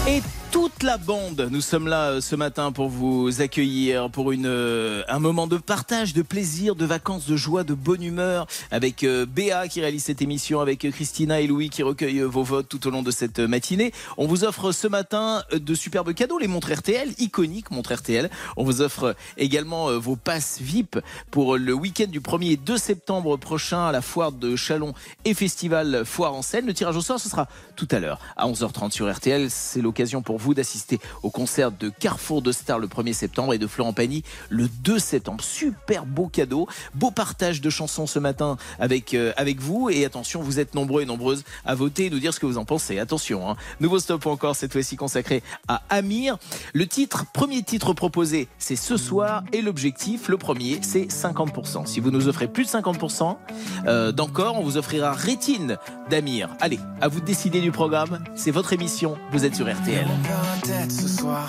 Et toute la bande, nous sommes là euh, ce matin pour vous accueillir pour une, euh, un moment de partage, de plaisir, de vacances, de joie, de bonne humeur avec euh, Béa qui réalise cette émission, avec Christina et Louis qui recueillent vos votes tout au long de cette matinée. On vous offre ce matin de superbes cadeaux, les montres RTL, iconiques montres RTL. On vous offre également vos passes VIP pour le week-end du 1er et 2 septembre prochain à la foire de Chalon et festival Foire en scène. Le tirage au sort, ce sera tout à l'heure à 11h30 sur RTL. C'est l'occasion pour vous d'assister au concert de Carrefour de Stars le 1er septembre et de Florent Pagny le 2 septembre. Super beau cadeau, beau partage de chansons ce matin avec, euh, avec vous. Et attention, vous êtes nombreux et nombreuses à voter et nous dire ce que vous en pensez. Attention, hein. nouveau stop encore cette fois-ci consacré à Amir. Le titre, premier titre proposé, c'est ce soir et l'objectif, le premier, c'est 50%. Si vous nous offrez plus de 50% euh, d'encore, on vous offrira Rétine d'Amir. Allez, à vous de décider du programme. C'est votre émission. Vous êtes sur RTL. Perd la tête ce soir.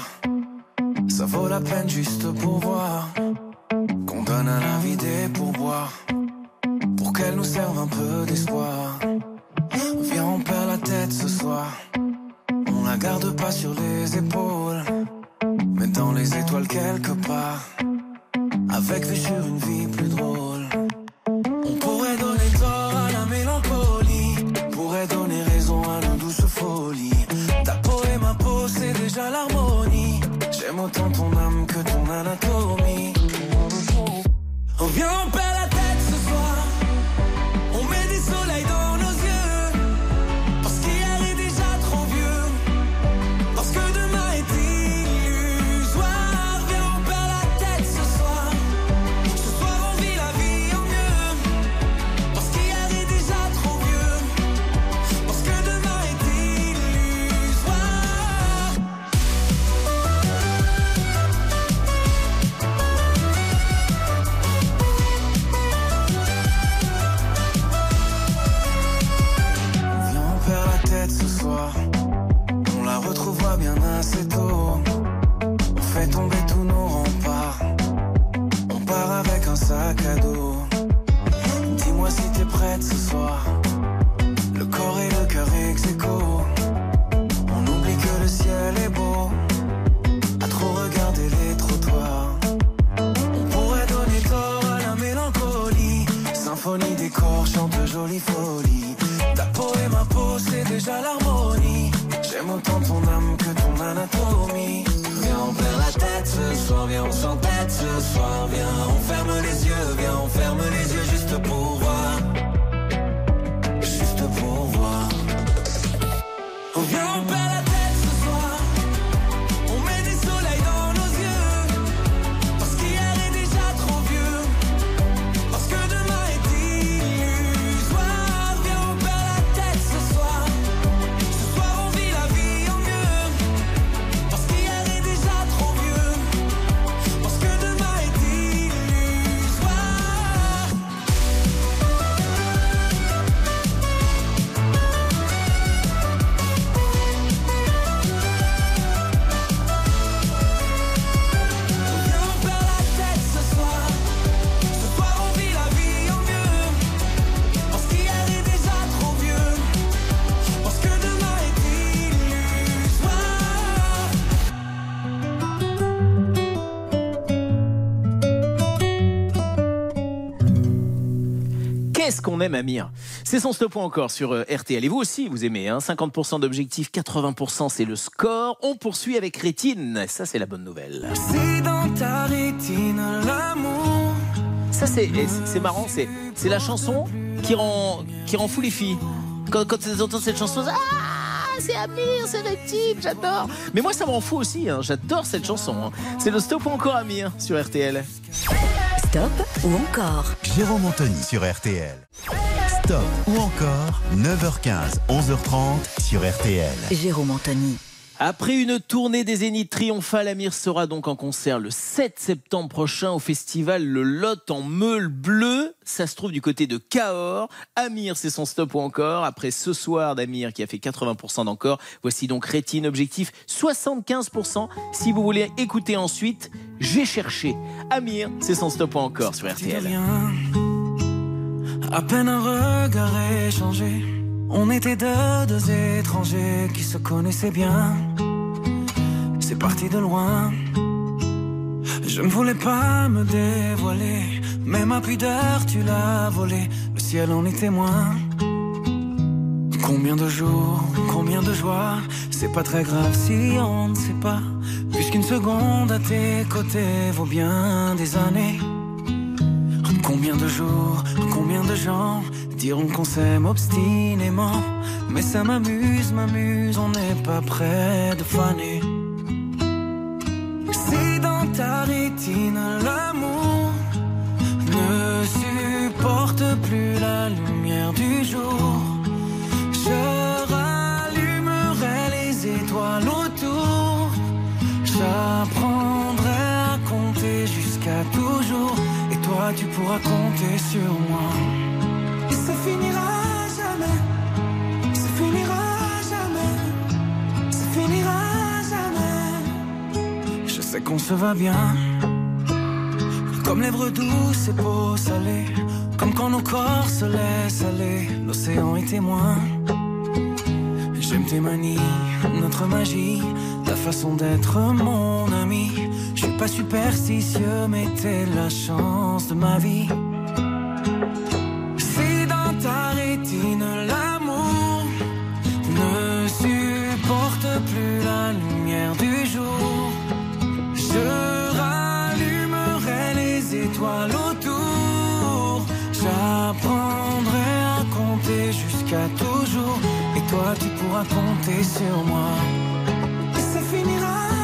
Ça vaut la peine juste pour voir. Qu'on donne à la vie des pourboires. Pour qu'elle nous serve un peu d'espoir. Viens, on perd la tête ce soir. On la garde pas sur les épaules. Mais dans les étoiles quelque part. Avec vue sur une vie plus drôle. Amir C'est son stop encore sur euh, RTL. Et vous aussi, vous aimez. Hein 50% d'objectifs, 80% c'est le score. On poursuit avec Rétine. Ça, c'est la bonne nouvelle. C'est dans ta rétine l'amour Ça, c'est et c'est- c'est marrant, c'est c'est la chanson qui rend, qui rend fou les filles. Quand, quand elles entendent cette chanson, ah, c'est Amir, c'est Rectine, j'adore. Mais moi, ça me rend fou aussi, hein, j'adore cette chanson. hein. C'est le stop ou encore Amir sur RTL. Stop ou encore Jérôme Anthony sur RTL. Stop ou encore 9h15, 11h30 sur RTL. Jérôme Anthony. Après une tournée des Zénith triomphale, Amir sera donc en concert le 7 septembre prochain au festival Le Lot en Meule Bleue. Ça se trouve du côté de Cahors. Amir, c'est son stop ou encore. Après ce soir d'Amir qui a fait 80% d'encore, voici donc Rétine Objectif 75%. Si vous voulez écouter ensuite, j'ai cherché. Amir, c'est son stop ou encore sur RTL. à peine un regard échangé. On était deux, deux étrangers qui se connaissaient bien. C'est parti de loin. Je ne voulais pas me dévoiler, mais ma pudeur tu l'as volée. Le ciel en est témoin. Combien de jours, combien de joies, c'est pas très grave si on ne sait pas. Puisqu'une seconde à tes côtés vaut bien des années. Combien de jours, combien de gens diront qu'on s'aime obstinément? Mais ça m'amuse, m'amuse, on n'est pas près de faner. Si dans ta rétine l'amour ne supporte plus la lumière du jour Je rallumerai les étoiles autour. J'apprendrai tu pourras compter sur moi. Et ça finira jamais. Ça finira jamais. Ça finira jamais. Je sais qu'on se va bien. Comme lèvres douces et peau salée. Comme quand nos corps se laissent aller. L'océan est témoin. J'aime tes manies, notre magie, ta façon d'être mon ami. Pas superstitieux, mais t'es la chance de ma vie. Si dans ta rétine l'amour ne supporte plus la lumière du jour, je rallumerai les étoiles autour. J'apprendrai à compter jusqu'à toujours. Et toi, tu pourras compter sur moi. Et ça finira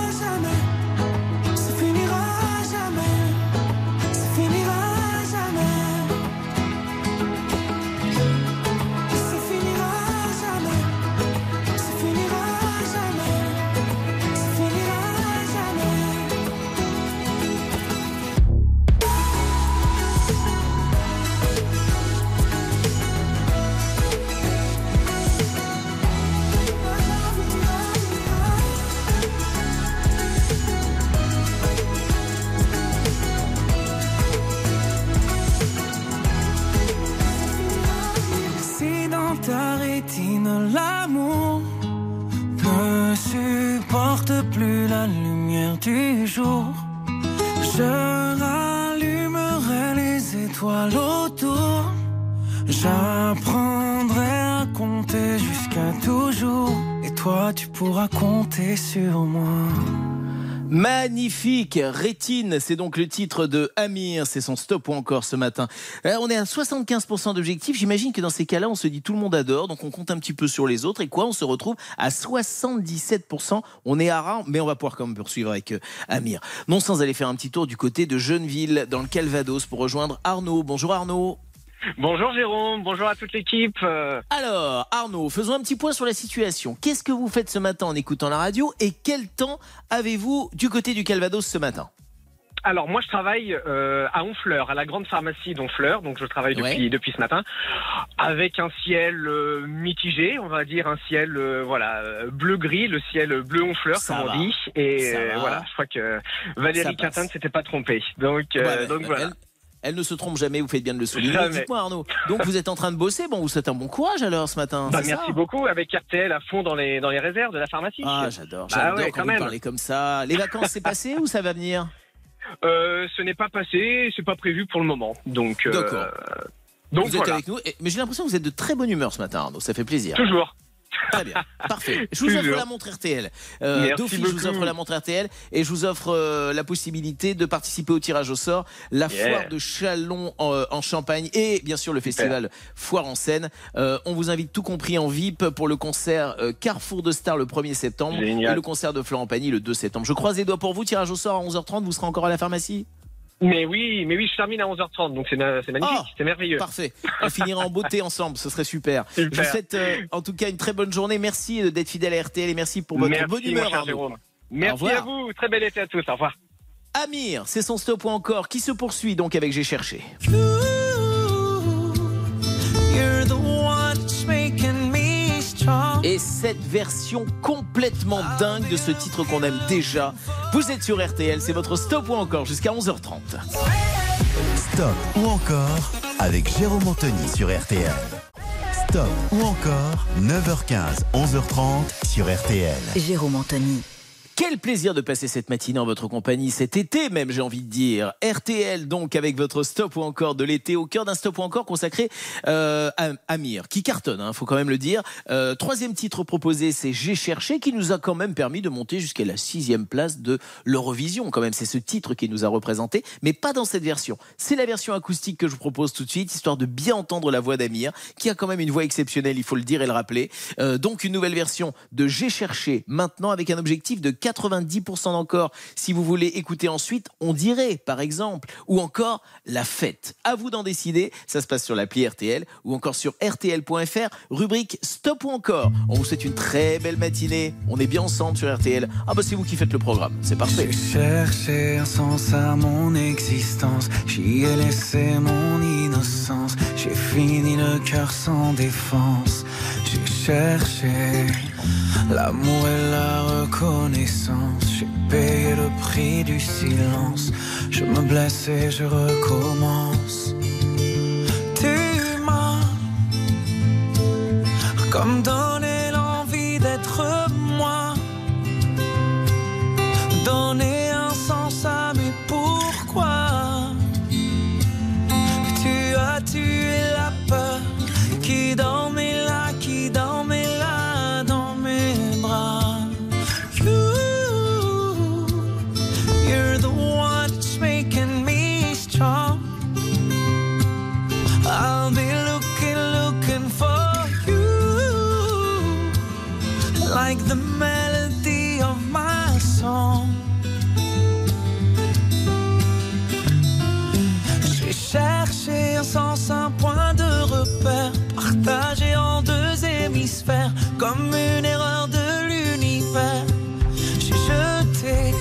Magnifique Rétine, c'est donc le titre de Amir, c'est son stop ou encore ce matin. Euh, on est à 75% d'objectifs, j'imagine que dans ces cas-là, on se dit tout le monde adore, donc on compte un petit peu sur les autres, et quoi, on se retrouve à 77%, on est à rang, mais on va pouvoir quand même poursuivre avec euh, Amir. Non sans aller faire un petit tour du côté de Jeuneville, dans le Calvados, pour rejoindre Arnaud. Bonjour Arnaud. Bonjour Jérôme, bonjour à toute l'équipe. Euh, Alors, Arnaud, faisons un petit point sur la situation. Qu'est-ce que vous faites ce matin en écoutant la radio et quel temps avez-vous du côté du Calvados ce matin? Alors moi je travaille euh, à Honfleur, à la grande pharmacie d'Honfleur, donc je travaille depuis Ouais. depuis ce matin, avec un ciel euh, mitigé, on va dire un ciel euh, voilà bleu gris, le ciel bleu Honfleur Ça comme va. on dit, et voilà, je crois que Valérie. Quintin ne s'était pas trompée, donc Ouais, donc voilà. Elle ne se trompe jamais, vous faites bien de le souligner. Dites-moi Arnaud, donc vous êtes en train de bosser, bon vous souhaite un bon courage alors ce matin. Bah, merci ça beaucoup avec RTL à fond dans les dans les réserves de la pharmacie. Ah j'adore, Bah j'adore ouais, quand, quand vous même. parlez comme ça. Les vacances c'est passé ou ça va venir Euh, ce n'est pas passé, c'est pas prévu pour le moment, donc euh, D'accord. donc Vous êtes avec nous, mais j'ai l'impression que vous êtes de très bonne humeur ce matin Arnaud, ça fait plaisir. Toujours. Très bien, parfait. Je vous offre Toujours. la montre RTL. Euh, D'office, je vous offre la montre RTL et je vous offre euh, la possibilité de participer au tirage au sort, la Yeah. foire de Chalon en, en Champagne et bien sûr le festival Foire en scène. Euh, on vous invite tout compris en VIP pour le concert euh, Carrefour de Stars le 1er septembre Génial. et le concert de Florent Pagny le 2 septembre. Je croise les doigts pour vous, tirage au sort à 11h30, vous serez encore à la pharmacie? Mais oui, mais oui, je termine à 11h30, donc c'est ma- c'est magnifique, Ah, c'est merveilleux. Parfait. On finira en beauté ensemble, ce serait super. Je vous souhaite euh, en tout cas une très bonne journée. Merci euh, d'être fidèle à RTL et merci pour votre Merci, bonne humeur. Arnaud. Merci à vous, très bel été à tous, au revoir. Amir, c'est son stop ou encore qui se poursuit donc avec J'ai cherché. You're the one Et cette version complètement dingue de ce titre qu'on aime déjà. Vous êtes sur RTL, c'est votre stop ou encore jusqu'à 11h30. Stop ou encore avec Jérôme Anthony sur RTL. Stop ou encore 9h15, 11h30 sur RTL. Jérôme Anthony. Quel plaisir de passer cette matinée en votre compagnie, cet été même, j'ai envie de dire. RTL, donc, avec votre stop ou encore de l'été, au cœur d'un stop ou encore consacré euh, à Amir, qui cartonne, il faut quand même le dire. Euh, troisième titre proposé, c'est J'ai cherché, qui nous a quand même permis de monter jusqu'à la sixième place de l'Eurovision, quand même. C'est ce titre qui nous a représenté, mais pas dans cette version. C'est la version acoustique que je vous propose tout de suite, histoire de bien entendre la voix d'Amir, qui a quand même une voix exceptionnelle, il faut le dire et le rappeler. Euh, donc, une nouvelle version de J'ai cherché, maintenant avec un objectif de 90% d'encore. Si vous voulez écouter ensuite, on dirait, par exemple, ou encore La Fête. À vous d'en décider. Ça se passe sur l'appli RTL ou encore sur RTL.fr, rubrique Stop ou encore. On vous souhaite une très belle matinée. On est bien ensemble sur RTL. Ah bah c'est vous qui faites le programme. C'est parfait. Un sens à mon existence. J'y ai laissé mon innocence. J'ai fini le cœur sans défense. J'ai cherché l'amour et la reconnaissance. J'ai payé le prix du silence. Je me blesse et je recommence. Tu m'as comme donné l'envie d'être moi. Donner un sens à mes pourquoi. Tu as tué la peur qui dormait cherché un sens, un point de repère, partagé en deux hémisphères, comme une erreur de l'univers. J'ai jeté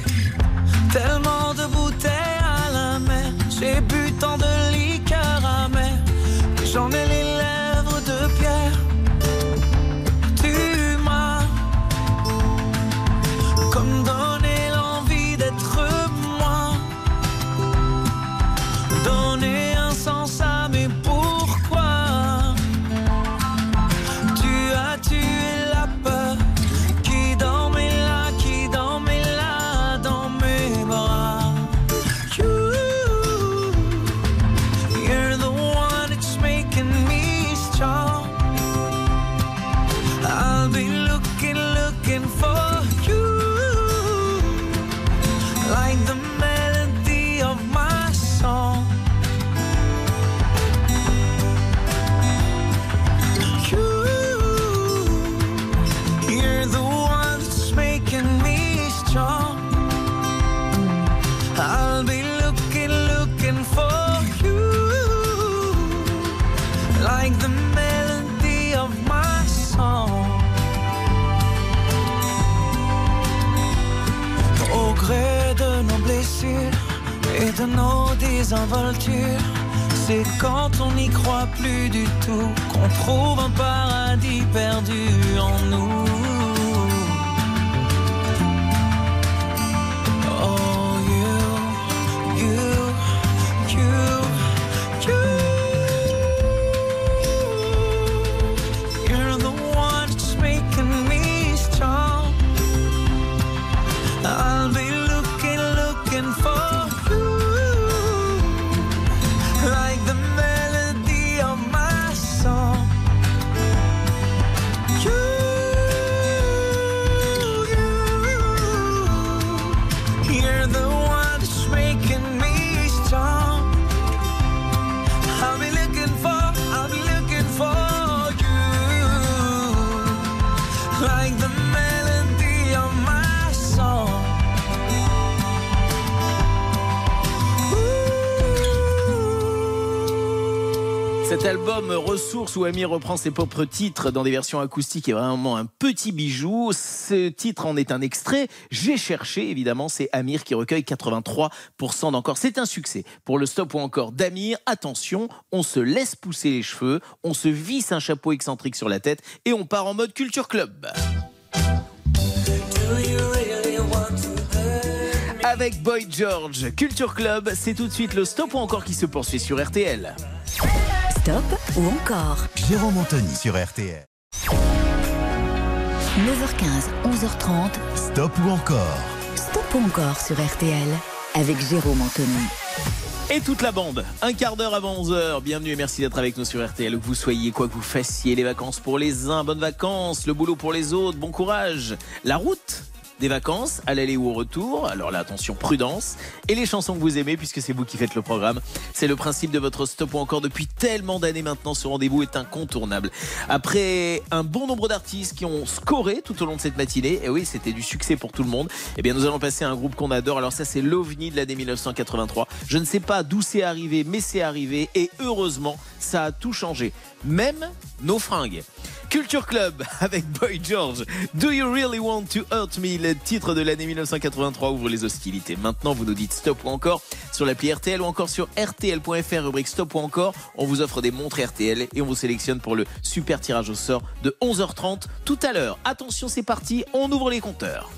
tellement de bouteilles à la mer, j'ai bu tant de liqueurs amères, que j'en ai les de nos désinvoltures, c'est quand on n'y croit plus du tout qu'on trouve un paradis perdu en nous. Cet album Ressources où Amir reprend ses propres titres dans des versions acoustiques est vraiment un petit bijou. Ce titre en est un extrait. J'ai cherché, évidemment, c'est Amir qui recueille 83% d'encore. C'est un succès pour le stop ou encore d'Amir. Attention, on se laisse pousser les cheveux, on se visse un chapeau excentrique sur la tête et on part en mode culture club. Avec Boy George, Culture Club, c'est tout de suite le stop ou encore qui se poursuit sur RTL. Stop ou encore Jérôme Anthony sur RTL. 9h15, 11h30. Stop ou encore Stop ou encore sur RTL avec Jérôme Anthony. Et toute la bande, un quart d'heure avant 11h. Bienvenue et merci d'être avec nous sur RTL. Où que vous soyez, quoi que vous fassiez, les vacances pour les uns, bonnes vacances, le boulot pour les autres, bon courage. La route des vacances, à l'aller ou au retour. Alors là, attention, prudence. Et les chansons que vous aimez, puisque c'est vous qui faites le programme. C'est le principe de votre stop ou encore depuis tellement d'années maintenant. Ce rendez-vous est incontournable. Après un bon nombre d'artistes qui ont scoré tout au long de cette matinée, et oui, c'était du succès pour tout le monde, eh bien, nous allons passer à un groupe qu'on adore. Alors ça, c'est l'OVNI de l'année 1983. Je ne sais pas d'où c'est arrivé, mais c'est arrivé. Et heureusement, ça a tout changé. Même nos fringues. Culture Club avec Boy George. Do you really want to hurt me? Le titre de l'année 1983 ouvre les hostilités. Maintenant, vous nous dites stop ou encore sur l'appli RTL ou encore sur RTL.fr, rubrique stop ou encore. On vous offre des montres RTL et on vous sélectionne pour le super tirage au sort de 11h30 tout à l'heure. Attention, c'est parti. On ouvre les compteurs.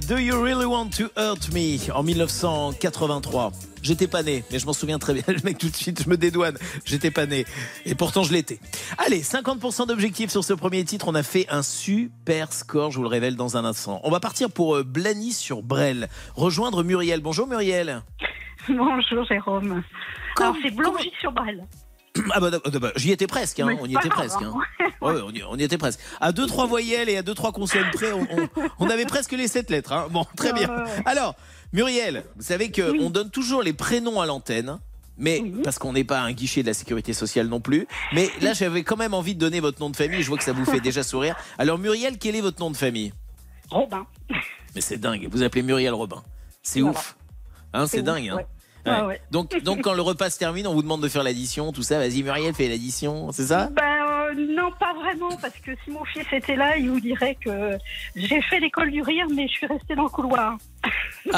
Do You Really Want to Hurt Me en 1983. J'étais pas né, mais je m'en souviens très bien. Le mec, tout de suite, je me dédouane. J'étais pas né. Et pourtant, je l'étais. Allez, 50% d'objectifs sur ce premier titre. On a fait un super score, je vous le révèle dans un instant. On va partir pour euh, Blany sur Brel. Rejoindre Muriel. Bonjour Muriel. Bonjour Jérôme. Alors c'est Blangy sur Brel. Ah bah, bah, j'y étais presque, hein. On y était presque. hein. hein. Ouais, on, y, on y était presque. À deux trois voyelles et à deux trois consonnes près, on, on- on avait presque les sept lettres. hein. Bon, très bien. Alors, Muriel, vous savez que on donne toujours les prénoms à l'antenne. Mais parce qu'on n'est pas un guichet de la sécurité sociale non plus. Mais là, j'avais quand même envie de donner votre nom de famille. Je vois que ça vous fait déjà sourire. Alors, Muriel, quel est votre nom de famille? Robin. Mais c'est dingue. Vous appelez Muriel Robin. C'est Voilà. ouf. Hein, c'est dingue. ouf, ouais. Ouais. Ouais, ouais. Donc, donc, quand le repas se termine, on vous demande de faire l'addition, tout ça. Vas-y, Muriel, fais l'addition. C'est ça? Ben euh, non, pas vraiment, parce que si mon fils était là, il vous dirait que j'ai fait l'école du rire, mais je suis restée dans le couloir.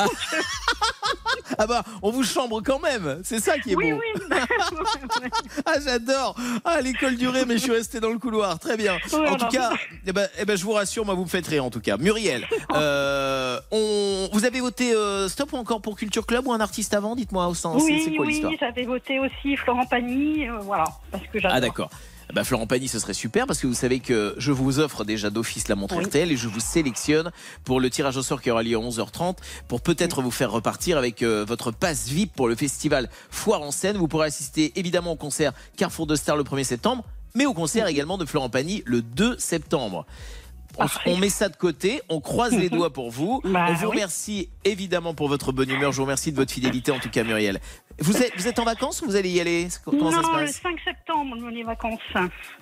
Ah bah, on vous chambre quand même. C'est ça qui est Oui, beau. oui. Ah, j'adore. Ah, l'école du rire, mais je suis resté dans le couloir. Très bien. En tout cas, eh ben, eh ben, je vous rassure, moi, vous me faites rire, en tout cas. Muriel, euh, on... vous avez voté euh, stop ou encore pour Culture Club ou un artiste avant? Dites-moi au sens. oui, c'est quoi oui, j'avais voté aussi Florent Pagny, euh, voilà, parce que j'adore. Ah d'accord. Ah Bah, Florent Pagny, ce serait super parce que vous savez que je vous offre déjà d'office la montre Oui. RTL et je vous sélectionne pour le tirage au sort qui aura lieu à 11h30 pour peut-être vous faire repartir avec euh, votre passe VIP pour le festival Foire en scène. Vous pourrez assister évidemment au concert Carrefour de Star le 1er septembre, mais au concert également de Florent Pagny le 2 septembre. On, on met ça de côté, on croise les doigts pour vous. Bah, on vous oui. remercie évidemment pour votre bonne humeur. Je vous remercie de votre fidélité en tout cas, Muriel. Vous êtes, vous êtes en vacances ou vous allez y aller? Comment ça se non, le passe? 5 septembre, les vacances.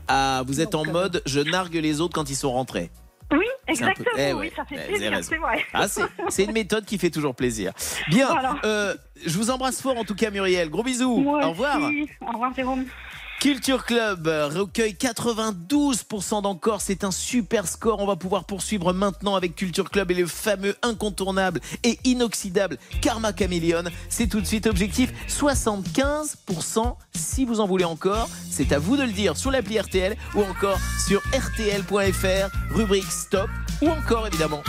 ah, vous êtes en Donc, euh, mode je nargue les autres quand ils sont rentrés. Oui, C'est un peu- exactement, eh oui, ouais, ça fait eh, vous avez plaisir, raison. c'est vrai. Ah, c'est c'est une méthode qui fait toujours plaisir. Bien, Voilà. euh, je vous embrasse fort en tout cas, Muriel. Gros bisous. Moi Au revoir. aussi. Au revoir, Jérôme. Culture Club euh, recueille 92% d'encore. C'est un super score. On va pouvoir poursuivre maintenant avec Culture Club et le fameux incontournable et inoxydable Karma Chameleon. C'est tout de suite objectif 75%. Si vous en voulez encore, c'est à vous de le dire sur l'appli RTL ou encore sur RTL.fr, rubrique stop ou encore évidemment.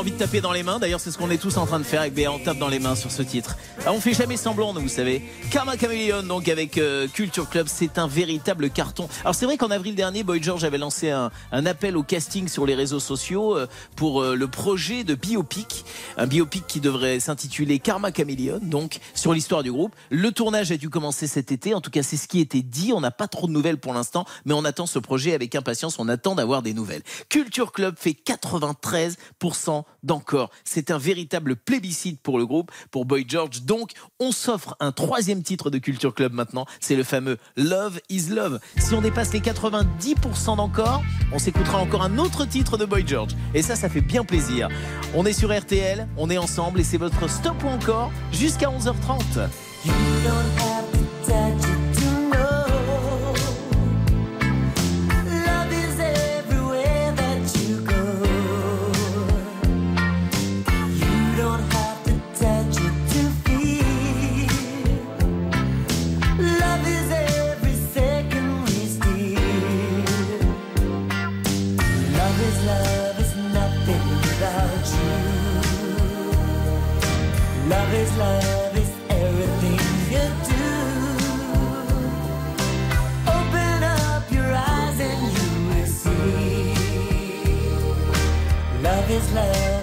Envie de taper dans les mains. D'ailleurs, c'est ce qu'on est tous en train de faire avec Béa. On tape dans les mains sur ce titre. Ah, on fait jamais semblant, nous, vous savez. Karma Chameleon, donc avec euh, Culture Club, c'est un véritable carton. Alors, c'est vrai qu'en avril dernier, Boy George avait lancé un, appel au casting sur les réseaux sociaux euh, pour euh, le projet de biopic. Un biopic qui devrait s'intituler Karma Chameleon, donc sur l'histoire du groupe. Le tournage a dû commencer cet été. En tout cas, c'est ce qui était dit. On n'a pas trop de nouvelles pour l'instant, mais on attend ce projet avec impatience. On attend d'avoir des nouvelles. Culture Club fait 93% d'encore. C'est un véritable plébiscite pour le groupe, pour Boy George. Donc, on s'offre un troisième titre de Culture Club maintenant. C'est le fameux Love is Love. Si on dépasse les 90% d'encore, on s'écoutera encore un autre titre de Boy George. Et ça, ça fait bien plaisir. On est sur RTL, on est ensemble et c'est votre stop ou encore jusqu'à 11h30. You don't have Love is love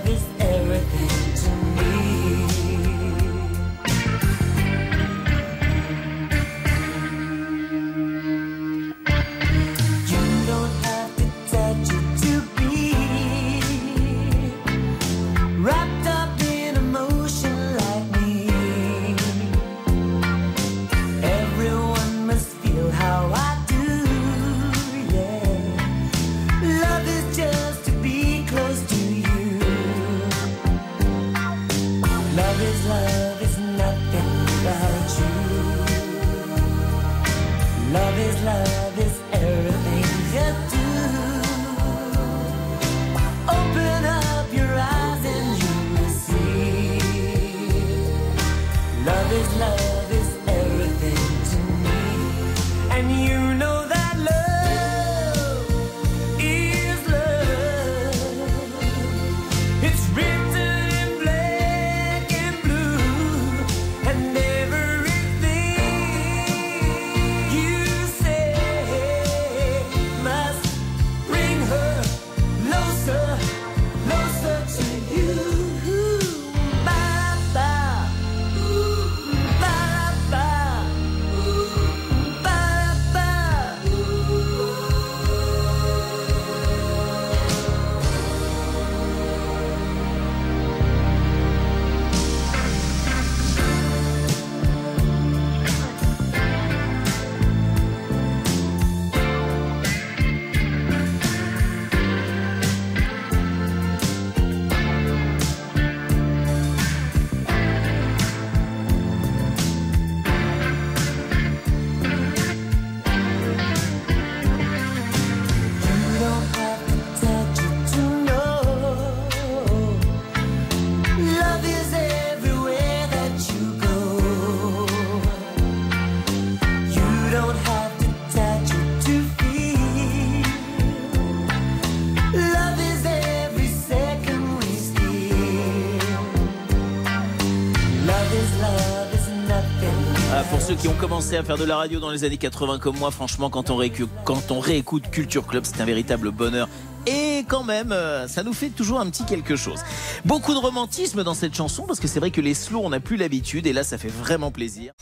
commencé à faire de la radio dans les années 80 comme moi, franchement, quand on, réécu- quand on réécoute Culture Club, c'est un véritable bonheur. Et quand même, euh, ça nous fait toujours un petit quelque chose. Beaucoup de romantisme dans cette chanson, parce que c'est vrai que les slows, on n'a plus l'habitude, et là, ça fait vraiment plaisir.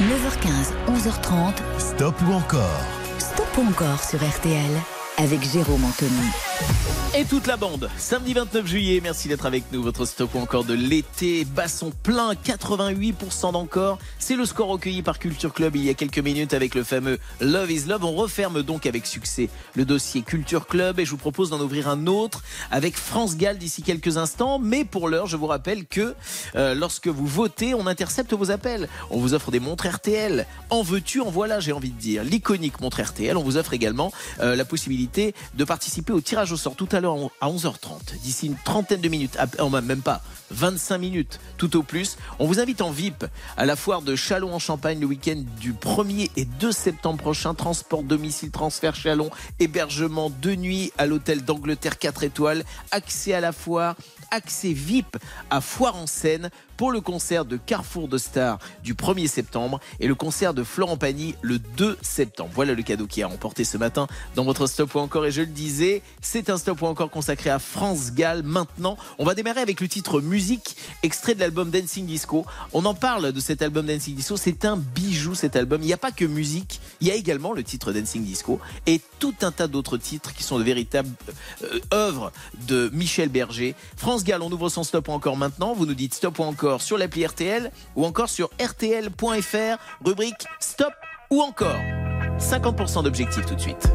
9h15, 11h30. Stop ou encore? Stop ou encore sur RTL avec Jérôme Anthony. Et toute la bande, samedi 29 juillet, merci d'être avec nous. Votre stop encore de l'été, basson plein, 88% d'encore. C'est le score recueilli par Culture Club il y a quelques minutes avec le fameux Love is Love. On referme donc avec succès le dossier Culture Club et je vous propose d'en ouvrir un autre avec France Gall d'ici quelques instants. Mais pour l'heure, je vous rappelle que euh, lorsque vous votez, on intercepte vos appels. On vous offre des montres RTL. En veux-tu, en voilà, j'ai envie de dire. L'iconique montre RTL. On vous offre également euh, la possibilité de participer au tirage tirage au sort tout à l'heure à 11h30. D'ici une trentaine de minutes, même pas 25 minutes tout au plus. On vous invite en VIP à la foire de Chalon en Champagne le week-end du 1er et 2 septembre prochain. Transport, domicile, transfert Chalon, hébergement de nuit à l'hôtel d'Angleterre 4 étoiles, accès à la foire, accès VIP à Foire en Seine pour le concert de Carrefour de Stars du 1er septembre et le concert de Florent Pagny le 2 septembre. Voilà le cadeau qui a remporté ce matin dans votre Stop ou encore. Et je le disais, c'est un Stop ou encore consacré à France Gall. Maintenant, on va démarrer avec le titre Musique, extrait de l'album Dancing Disco. On en parle de cet album Dancing Disco. C'est un bijou cet album. Il n'y a pas que musique, il y a également le titre Dancing Disco et tout un tas d'autres titres qui sont de véritables euh, œuvres de Michel Berger. France Gall, on ouvre son Stop ou encore maintenant. Vous nous dites Stop ou encore sur l'appli RTL ou encore sur rtl.fr, rubrique Stop ou encore. 50% d'objectifs tout de suite.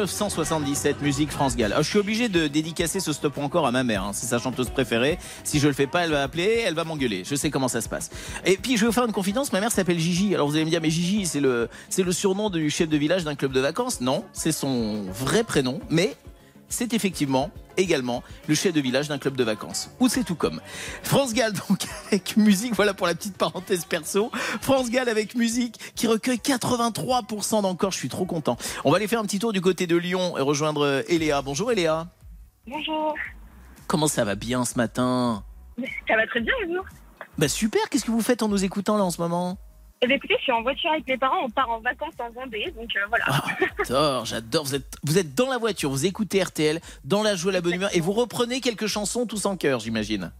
1977, musique France Gall. Ah, je suis obligé de dédicacer ce stop encore à ma mère. hein. C'est sa chanteuse préférée. Si je le fais pas, elle va appeler, elle va m'engueuler. Je sais comment ça se passe. Et puis je vais vous faire une confidence. Ma mère s'appelle Gigi. Alors vous allez me dire, mais Gigi, c'est le, c'est le surnom du chef de village d'un club de vacances? Non, c'est son vrai prénom. Mais c'est effectivement également le chef de village d'un club de vacances. Ou c'est tout comme. France Gall donc avec musique, voilà pour la petite parenthèse perso. France Gall avec musique qui recueille 83% d'encore, je suis trop content. On va aller faire un petit tour du côté de Lyon et rejoindre Eléa. Bonjour Eléa. Bonjour. comment ça va bien ce matin? Ça va très bien et vous? Bah super, qu'est-ce que vous faites en nous écoutant là en ce moment? Eh bien, écoutez, je suis en voiture avec mes parents, on part en vacances en Vendée, donc euh, voilà. J'adore, j'adore. Vous êtes, vous êtes dans la voiture, vous écoutez RTL, dans la joie, la bonne humeur, et vous reprenez quelques chansons tous en chœur, j'imagine.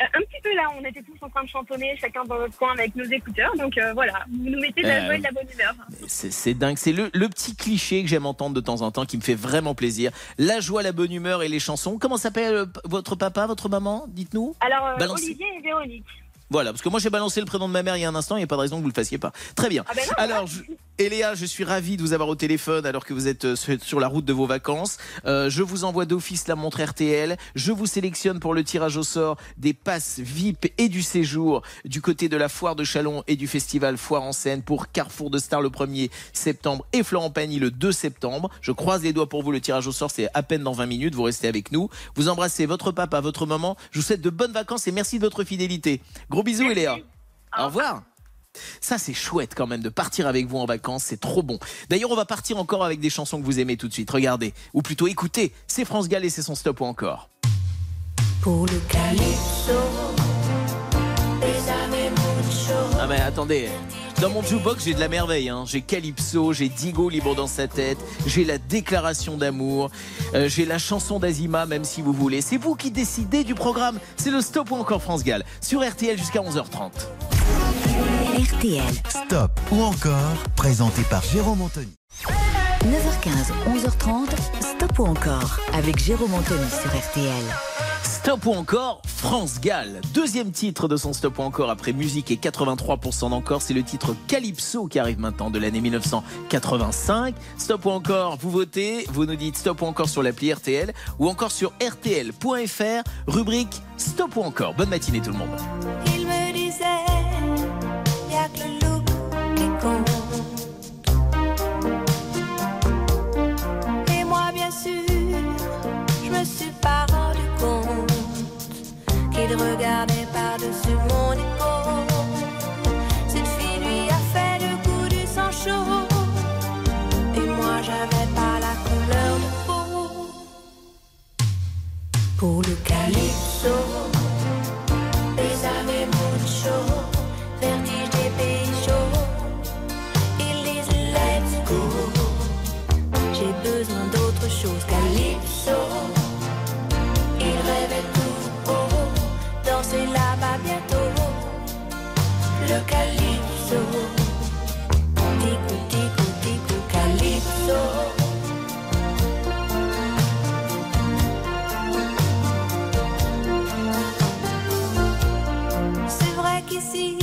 Euh, un petit peu là, on était tous en train de chantonner, chacun dans notre coin avec nos écouteurs, donc euh, voilà, vous nous mettez de la Euh, joie et de la bonne humeur. C'est c'est dingue, c'est le, le petit cliché que j'aime entendre de temps en temps, qui me fait vraiment plaisir. La joie, la bonne humeur et les chansons. Comment s'appelle votre papa, votre maman Dites-nous? Alors. Olivier et Véronique. Voilà, parce que moi j'ai balancé le prénom de ma mère il y a un instant, il n'y a pas de raison que vous le fassiez pas. Très bien. Ah ben non, Alors, je- Eléa, je suis ravi de vous avoir au téléphone alors que vous êtes euh, sur la route de vos vacances. Euh, je vous envoie d'office la montre RTL. Je vous sélectionne pour le tirage au sort des passes VIP et du séjour du côté de la foire de Chalon et du festival Foire en scène pour Carrefour de Star le 1er septembre et Florent Pagny le 2 septembre. Je croise les doigts pour vous. Le tirage au sort, c'est à peine dans 20 minutes. Vous restez avec nous. Vous embrassez votre papa, votre maman. Je vous souhaite de bonnes vacances et merci de votre fidélité. Gros bisous, Eléa. Au revoir. Ça, c'est chouette quand même de partir avec vous en vacances, c'est trop bon. D'ailleurs, on va partir encore avec des chansons que vous aimez tout de suite. Regardez, ou plutôt écoutez, c'est France Gall et c'est son stop ou encore. Pour le calypso. Ah mais attendez, dans mon jukebox j'ai de la merveille. Hein. J'ai Calypso, j'ai Digo libre dans sa tête, j'ai la déclaration d'amour, euh, j'ai la chanson d'Azima même si vous voulez. C'est vous qui décidez du programme. C'est le stop ou encore France Gall sur RTL jusqu'à 11h30. RTL. Stop ou encore, présenté par Jérôme Anthony. 9h15, 11h30, stop ou encore avec Jérôme Anthony sur RTL. Stop ou encore France Gall. Deuxième titre de son Stop ou encore après musique et 83% d'encore, c'est le titre Calypso qui arrive maintenant de l'année 1985. Stop ou encore, vous votez, vous nous dites Stop ou encore sur l'appli RTL ou encore sur rtl.fr, rubrique Stop ou encore. Bonne matinée tout le monde. Regardait par-dessus mon épaule. Cette fille lui a fait le coup du sang chaud. Et moi, j'avais pas la couleur de peau. Pour le calypso. Bésame mucho, vertige des pays chauds. Ils let's go. J'ai besoin d'autre chose, calypso. Danser là-bas bientôt. Le calypso. Tico, tico, tico, calypso. C'est vrai qu'ici,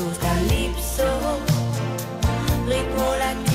chose, calypso. Latino,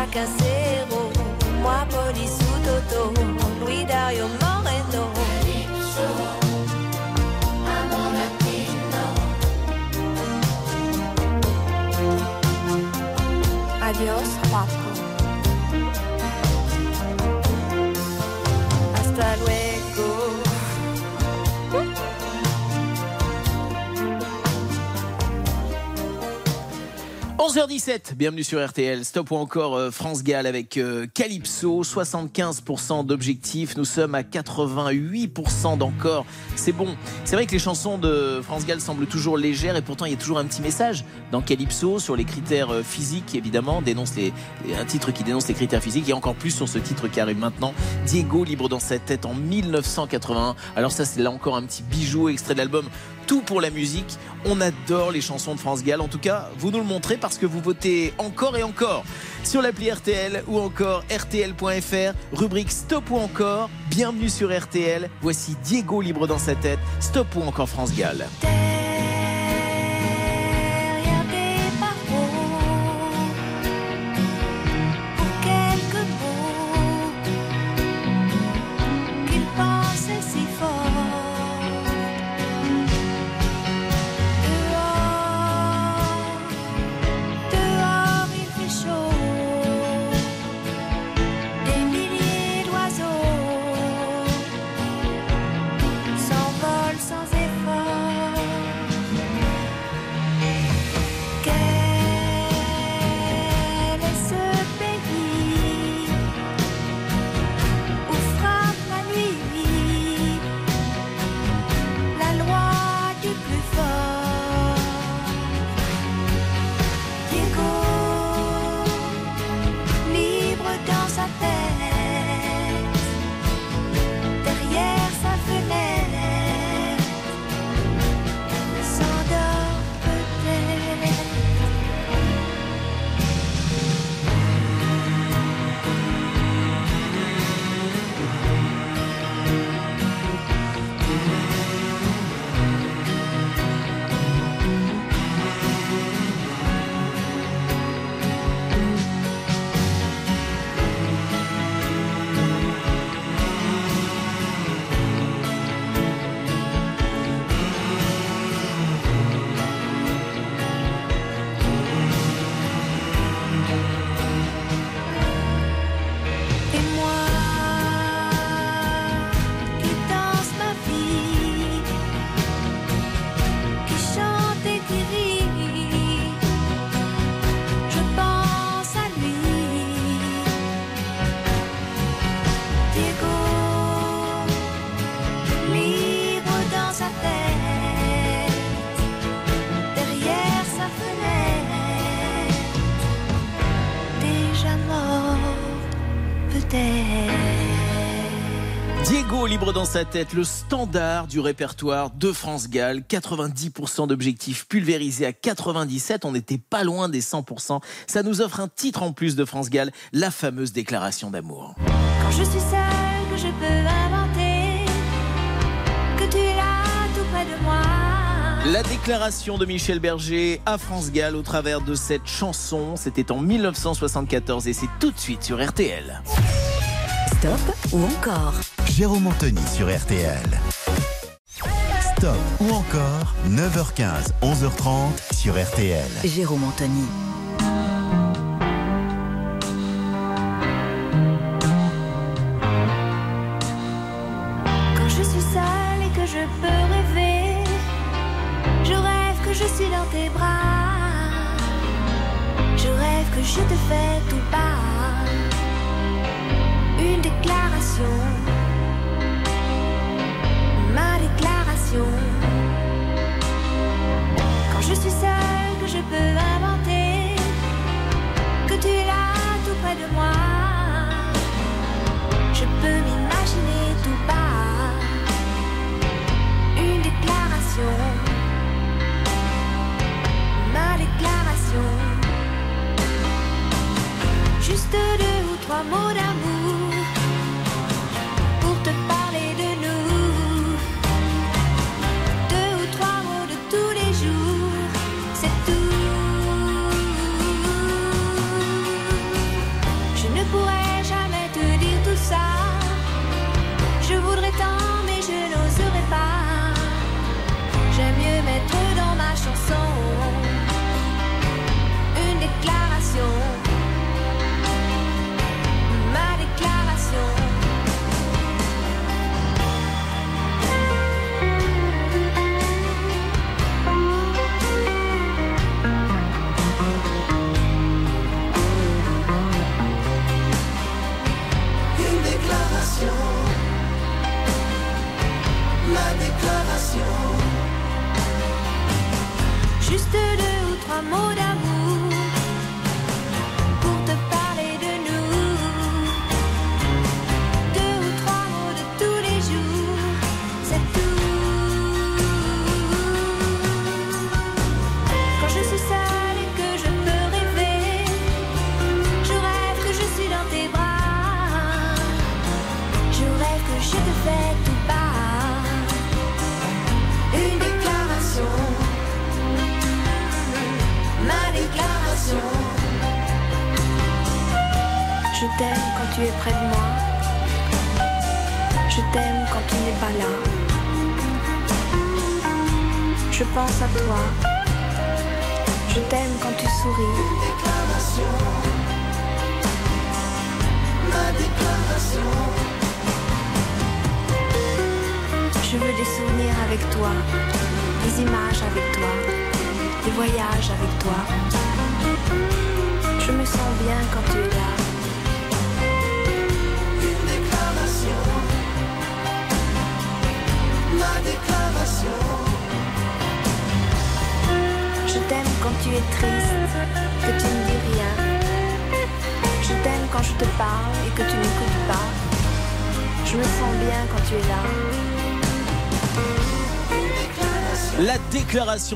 faut, à chacun ses héros. Moi, police ou Toto, Louis Dario 11h17, bienvenue sur RTL. Stop ou encore euh, France Gall avec euh, Calypso, 75% d'objectifs. Nous sommes à 88% d'encore. C'est bon. C'est vrai que les chansons de France Gall semblent toujours légères et pourtant il y a toujours un petit message dans Calypso sur les critères euh, physiques évidemment. Dénonce les, un titre qui dénonce les critères physiques et encore plus sur ce titre qui arrive maintenant. Diego libre dans sa tête en 1981. Alors ça c'est là encore un petit bijou extrait de l'album tout pour la musique. On adore les chansons de France Gall. En tout cas, vous nous le montrez parce que vous votez encore et encore sur l'appli RTL ou encore RTL.fr, rubrique Stop ou encore. Bienvenue sur RTL. Voici Diego libre dans sa tête. Stop ou encore France Gall. Sa tête, le standard du répertoire de France Gall. 90% d'objectifs pulvérisés à 97. On n'était pas loin des 100%. Ça nous offre un titre en plus de France Gall, la fameuse déclaration d'amour. Quand je suis seule, que je peux inventer, que tu es là tout près de moi. La déclaration de Michel Berger à France Gall au travers de cette chanson, c'était en 1974 et c'est tout de suite sur RTL. Stop ou encore Jérôme Anthony sur RTL. Stop ou encore 9h15, 11h30 sur RTL. Jérôme Anthony. Quand je suis seule et que je peux rêver, je rêve que je suis dans tes bras. Je rêve que je te fais tout bas. Une déclaration. Ma déclaration. Quand je suis seule, que je peux inventer, que tu es là tout près de moi. Je peux m'imaginer tout bas une déclaration, ma déclaration. déclaration. Deux ou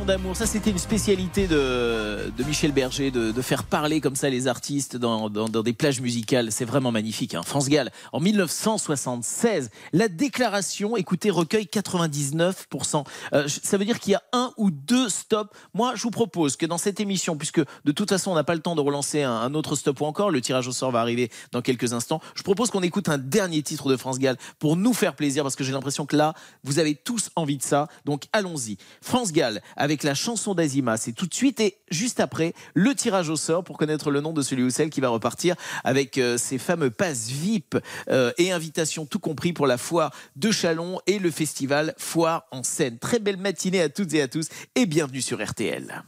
d'amour, ça c'était une spécialité de, de Michel Berger, de, faire parler comme ça les artistes dans, dans- des plages musicales. C'est vraiment magnifique. Hein. France Gall, en 1976, la déclaration, écoutez, recueille 99%. Euh, ça veut dire qu'il y a un ou deux stops. Moi, je vous propose que dans cette émission, puisque de toute façon on n'a pas le temps de relancer un, un autre stop ou encore, le tirage au sort va arriver dans quelques instants, je propose qu'on écoute un dernier titre de France Gall pour nous faire plaisir, parce que j'ai l'impression que là, vous avez tous envie de ça. Donc allons-y. France Gall avec la chanson d'Azima, c'est tout de suite et juste après le tirage au sort pour connaître le nom de celui ou celle qui va repartir avec euh, ces fameux passes VIP euh, et invitations tout compris pour la foire de Chalon et le festival Foire en scène. Très belle matinée à toutes et à tous et bienvenue sur RTL.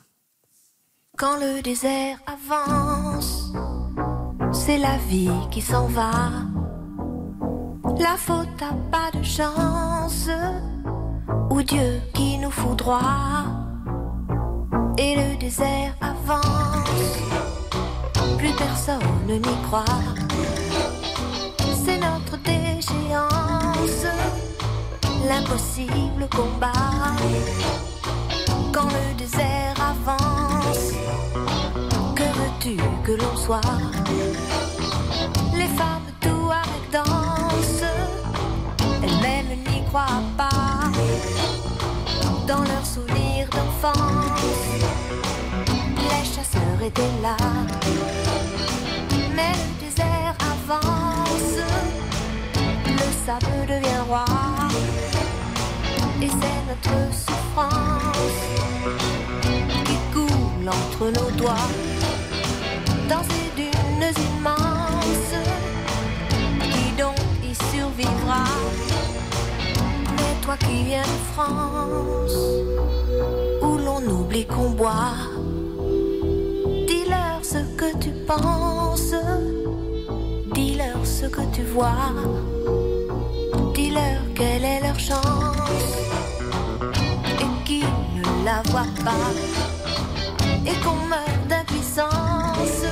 Quand le désert avance, c'est la vie qui s'en va. La faute pas de chance, ou Dieu qui nous foudroie. Et le désert avance, plus personne n'y croit. C'est notre déchéance, l'impossible combat. Quand le désert avance, que veux-tu que l'on soit? Les femmes tout avec danse, elles-mêmes n'y croient pas. Dans leurs souvenirs d'enfance, les étaient là. Mais le désert avance, le sable devient roi. Et c'est notre souffrance qui coule entre nos doigts dans ces dunes immenses. Qui donc y survivra Mais toi qui viens de France, où l'on oublie qu'on boit, dis-leur ce que tu vois, dis-leur quelle est leur chance. Et qui ne la voit pas. Et qu'on meurt d'impuissance.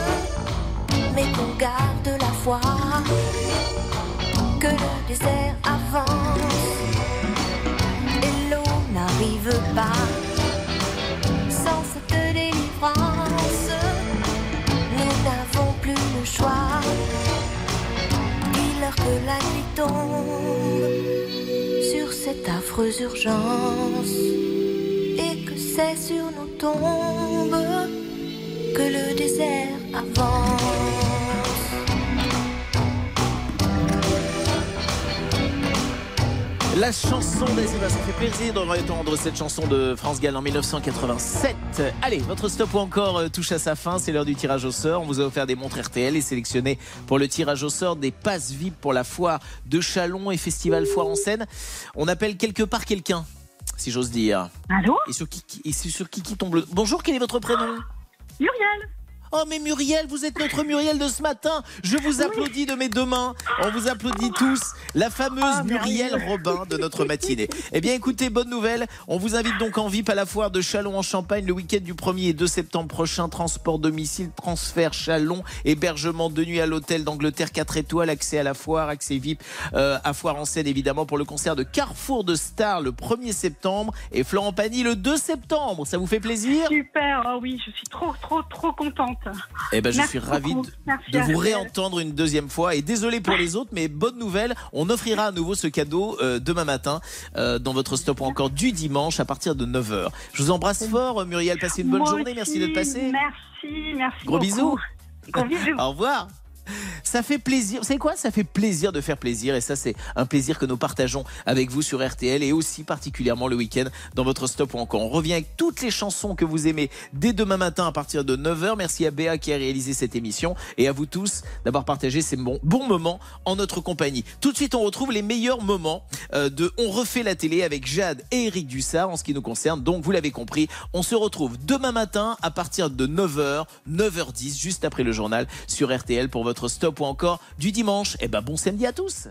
Mais qu'on garde la foi. Que le désert avance. Et l'eau n'arrive pas. Sans cette délivrance que la nuit tombe sur cette affreuse urgence et que c'est sur nos tombes que le désert avance. La chanson d'Azima, ça fait plaisir de entendre cette chanson de France Gall en 1987. Allez, votre stop ou encore euh, touche à sa fin, c'est l'heure du tirage au sort. On vous a offert des montres RTL et sélectionné pour le tirage au sort des passes VIP pour la foire de Chalon et Festival Foire en scène. On appelle quelque part quelqu'un, si j'ose dire. Allô? Et sur qui, et sur qui qui tombe le... Bonjour, quel est votre prénom? Muriel Oh mais Muriel, vous êtes notre Muriel de ce matin. Je vous applaudis de mes deux mains. On vous applaudit tous. La fameuse Ah, Muriel. Robin de notre matinée. Eh bien écoutez, bonne nouvelle. On vous invite donc en VIP à la foire de Chalon en Champagne le week-end du 1er et 2 septembre prochain. Transport domicile, transfert Chalon, hébergement de nuit à l'hôtel d'Angleterre 4 étoiles, accès à la foire, accès VIP euh, à foire en scène évidemment pour le concert de Carrefour de Stars le 1er septembre et Florent Pagny le 2 septembre. Ça vous fait plaisir? Super, oh oui, je suis trop, trop, trop contente. Eh ben, je Merci suis ravi de, vous réentendre une deuxième fois. Et désolé pour les autres, mais bonne nouvelle, on offrira à nouveau ce cadeau euh, demain matin euh, dans votre stop ou encore du dimanche à partir de 9h. Je vous embrasse fort, Muriel. Passez une bonne Moi journée. Merci d'être passé. Merci, merci. Gros beaucoup. bisous. Gros bisous. Au revoir. Ça fait plaisir. C'est quoi Ça fait plaisir de faire plaisir. Et ça, c'est un plaisir que nous partageons avec vous sur RTL et aussi particulièrement le week-end dans votre stop ou encore. On revient avec toutes les chansons que vous aimez dès demain matin à partir de 9h. Merci à Béa qui a réalisé cette émission et à vous tous d'avoir partagé ces bons, bons moments en notre compagnie. Tout de suite, on retrouve les meilleurs moments euh, de On refait la télé avec Jade et Eric Dussard en ce qui nous concerne. Donc, vous l'avez compris, on se retrouve demain matin à partir de 9h, 9h10, juste après le journal sur RTL pour votre stop ou encore du dimanche. Et ben bon samedi à tous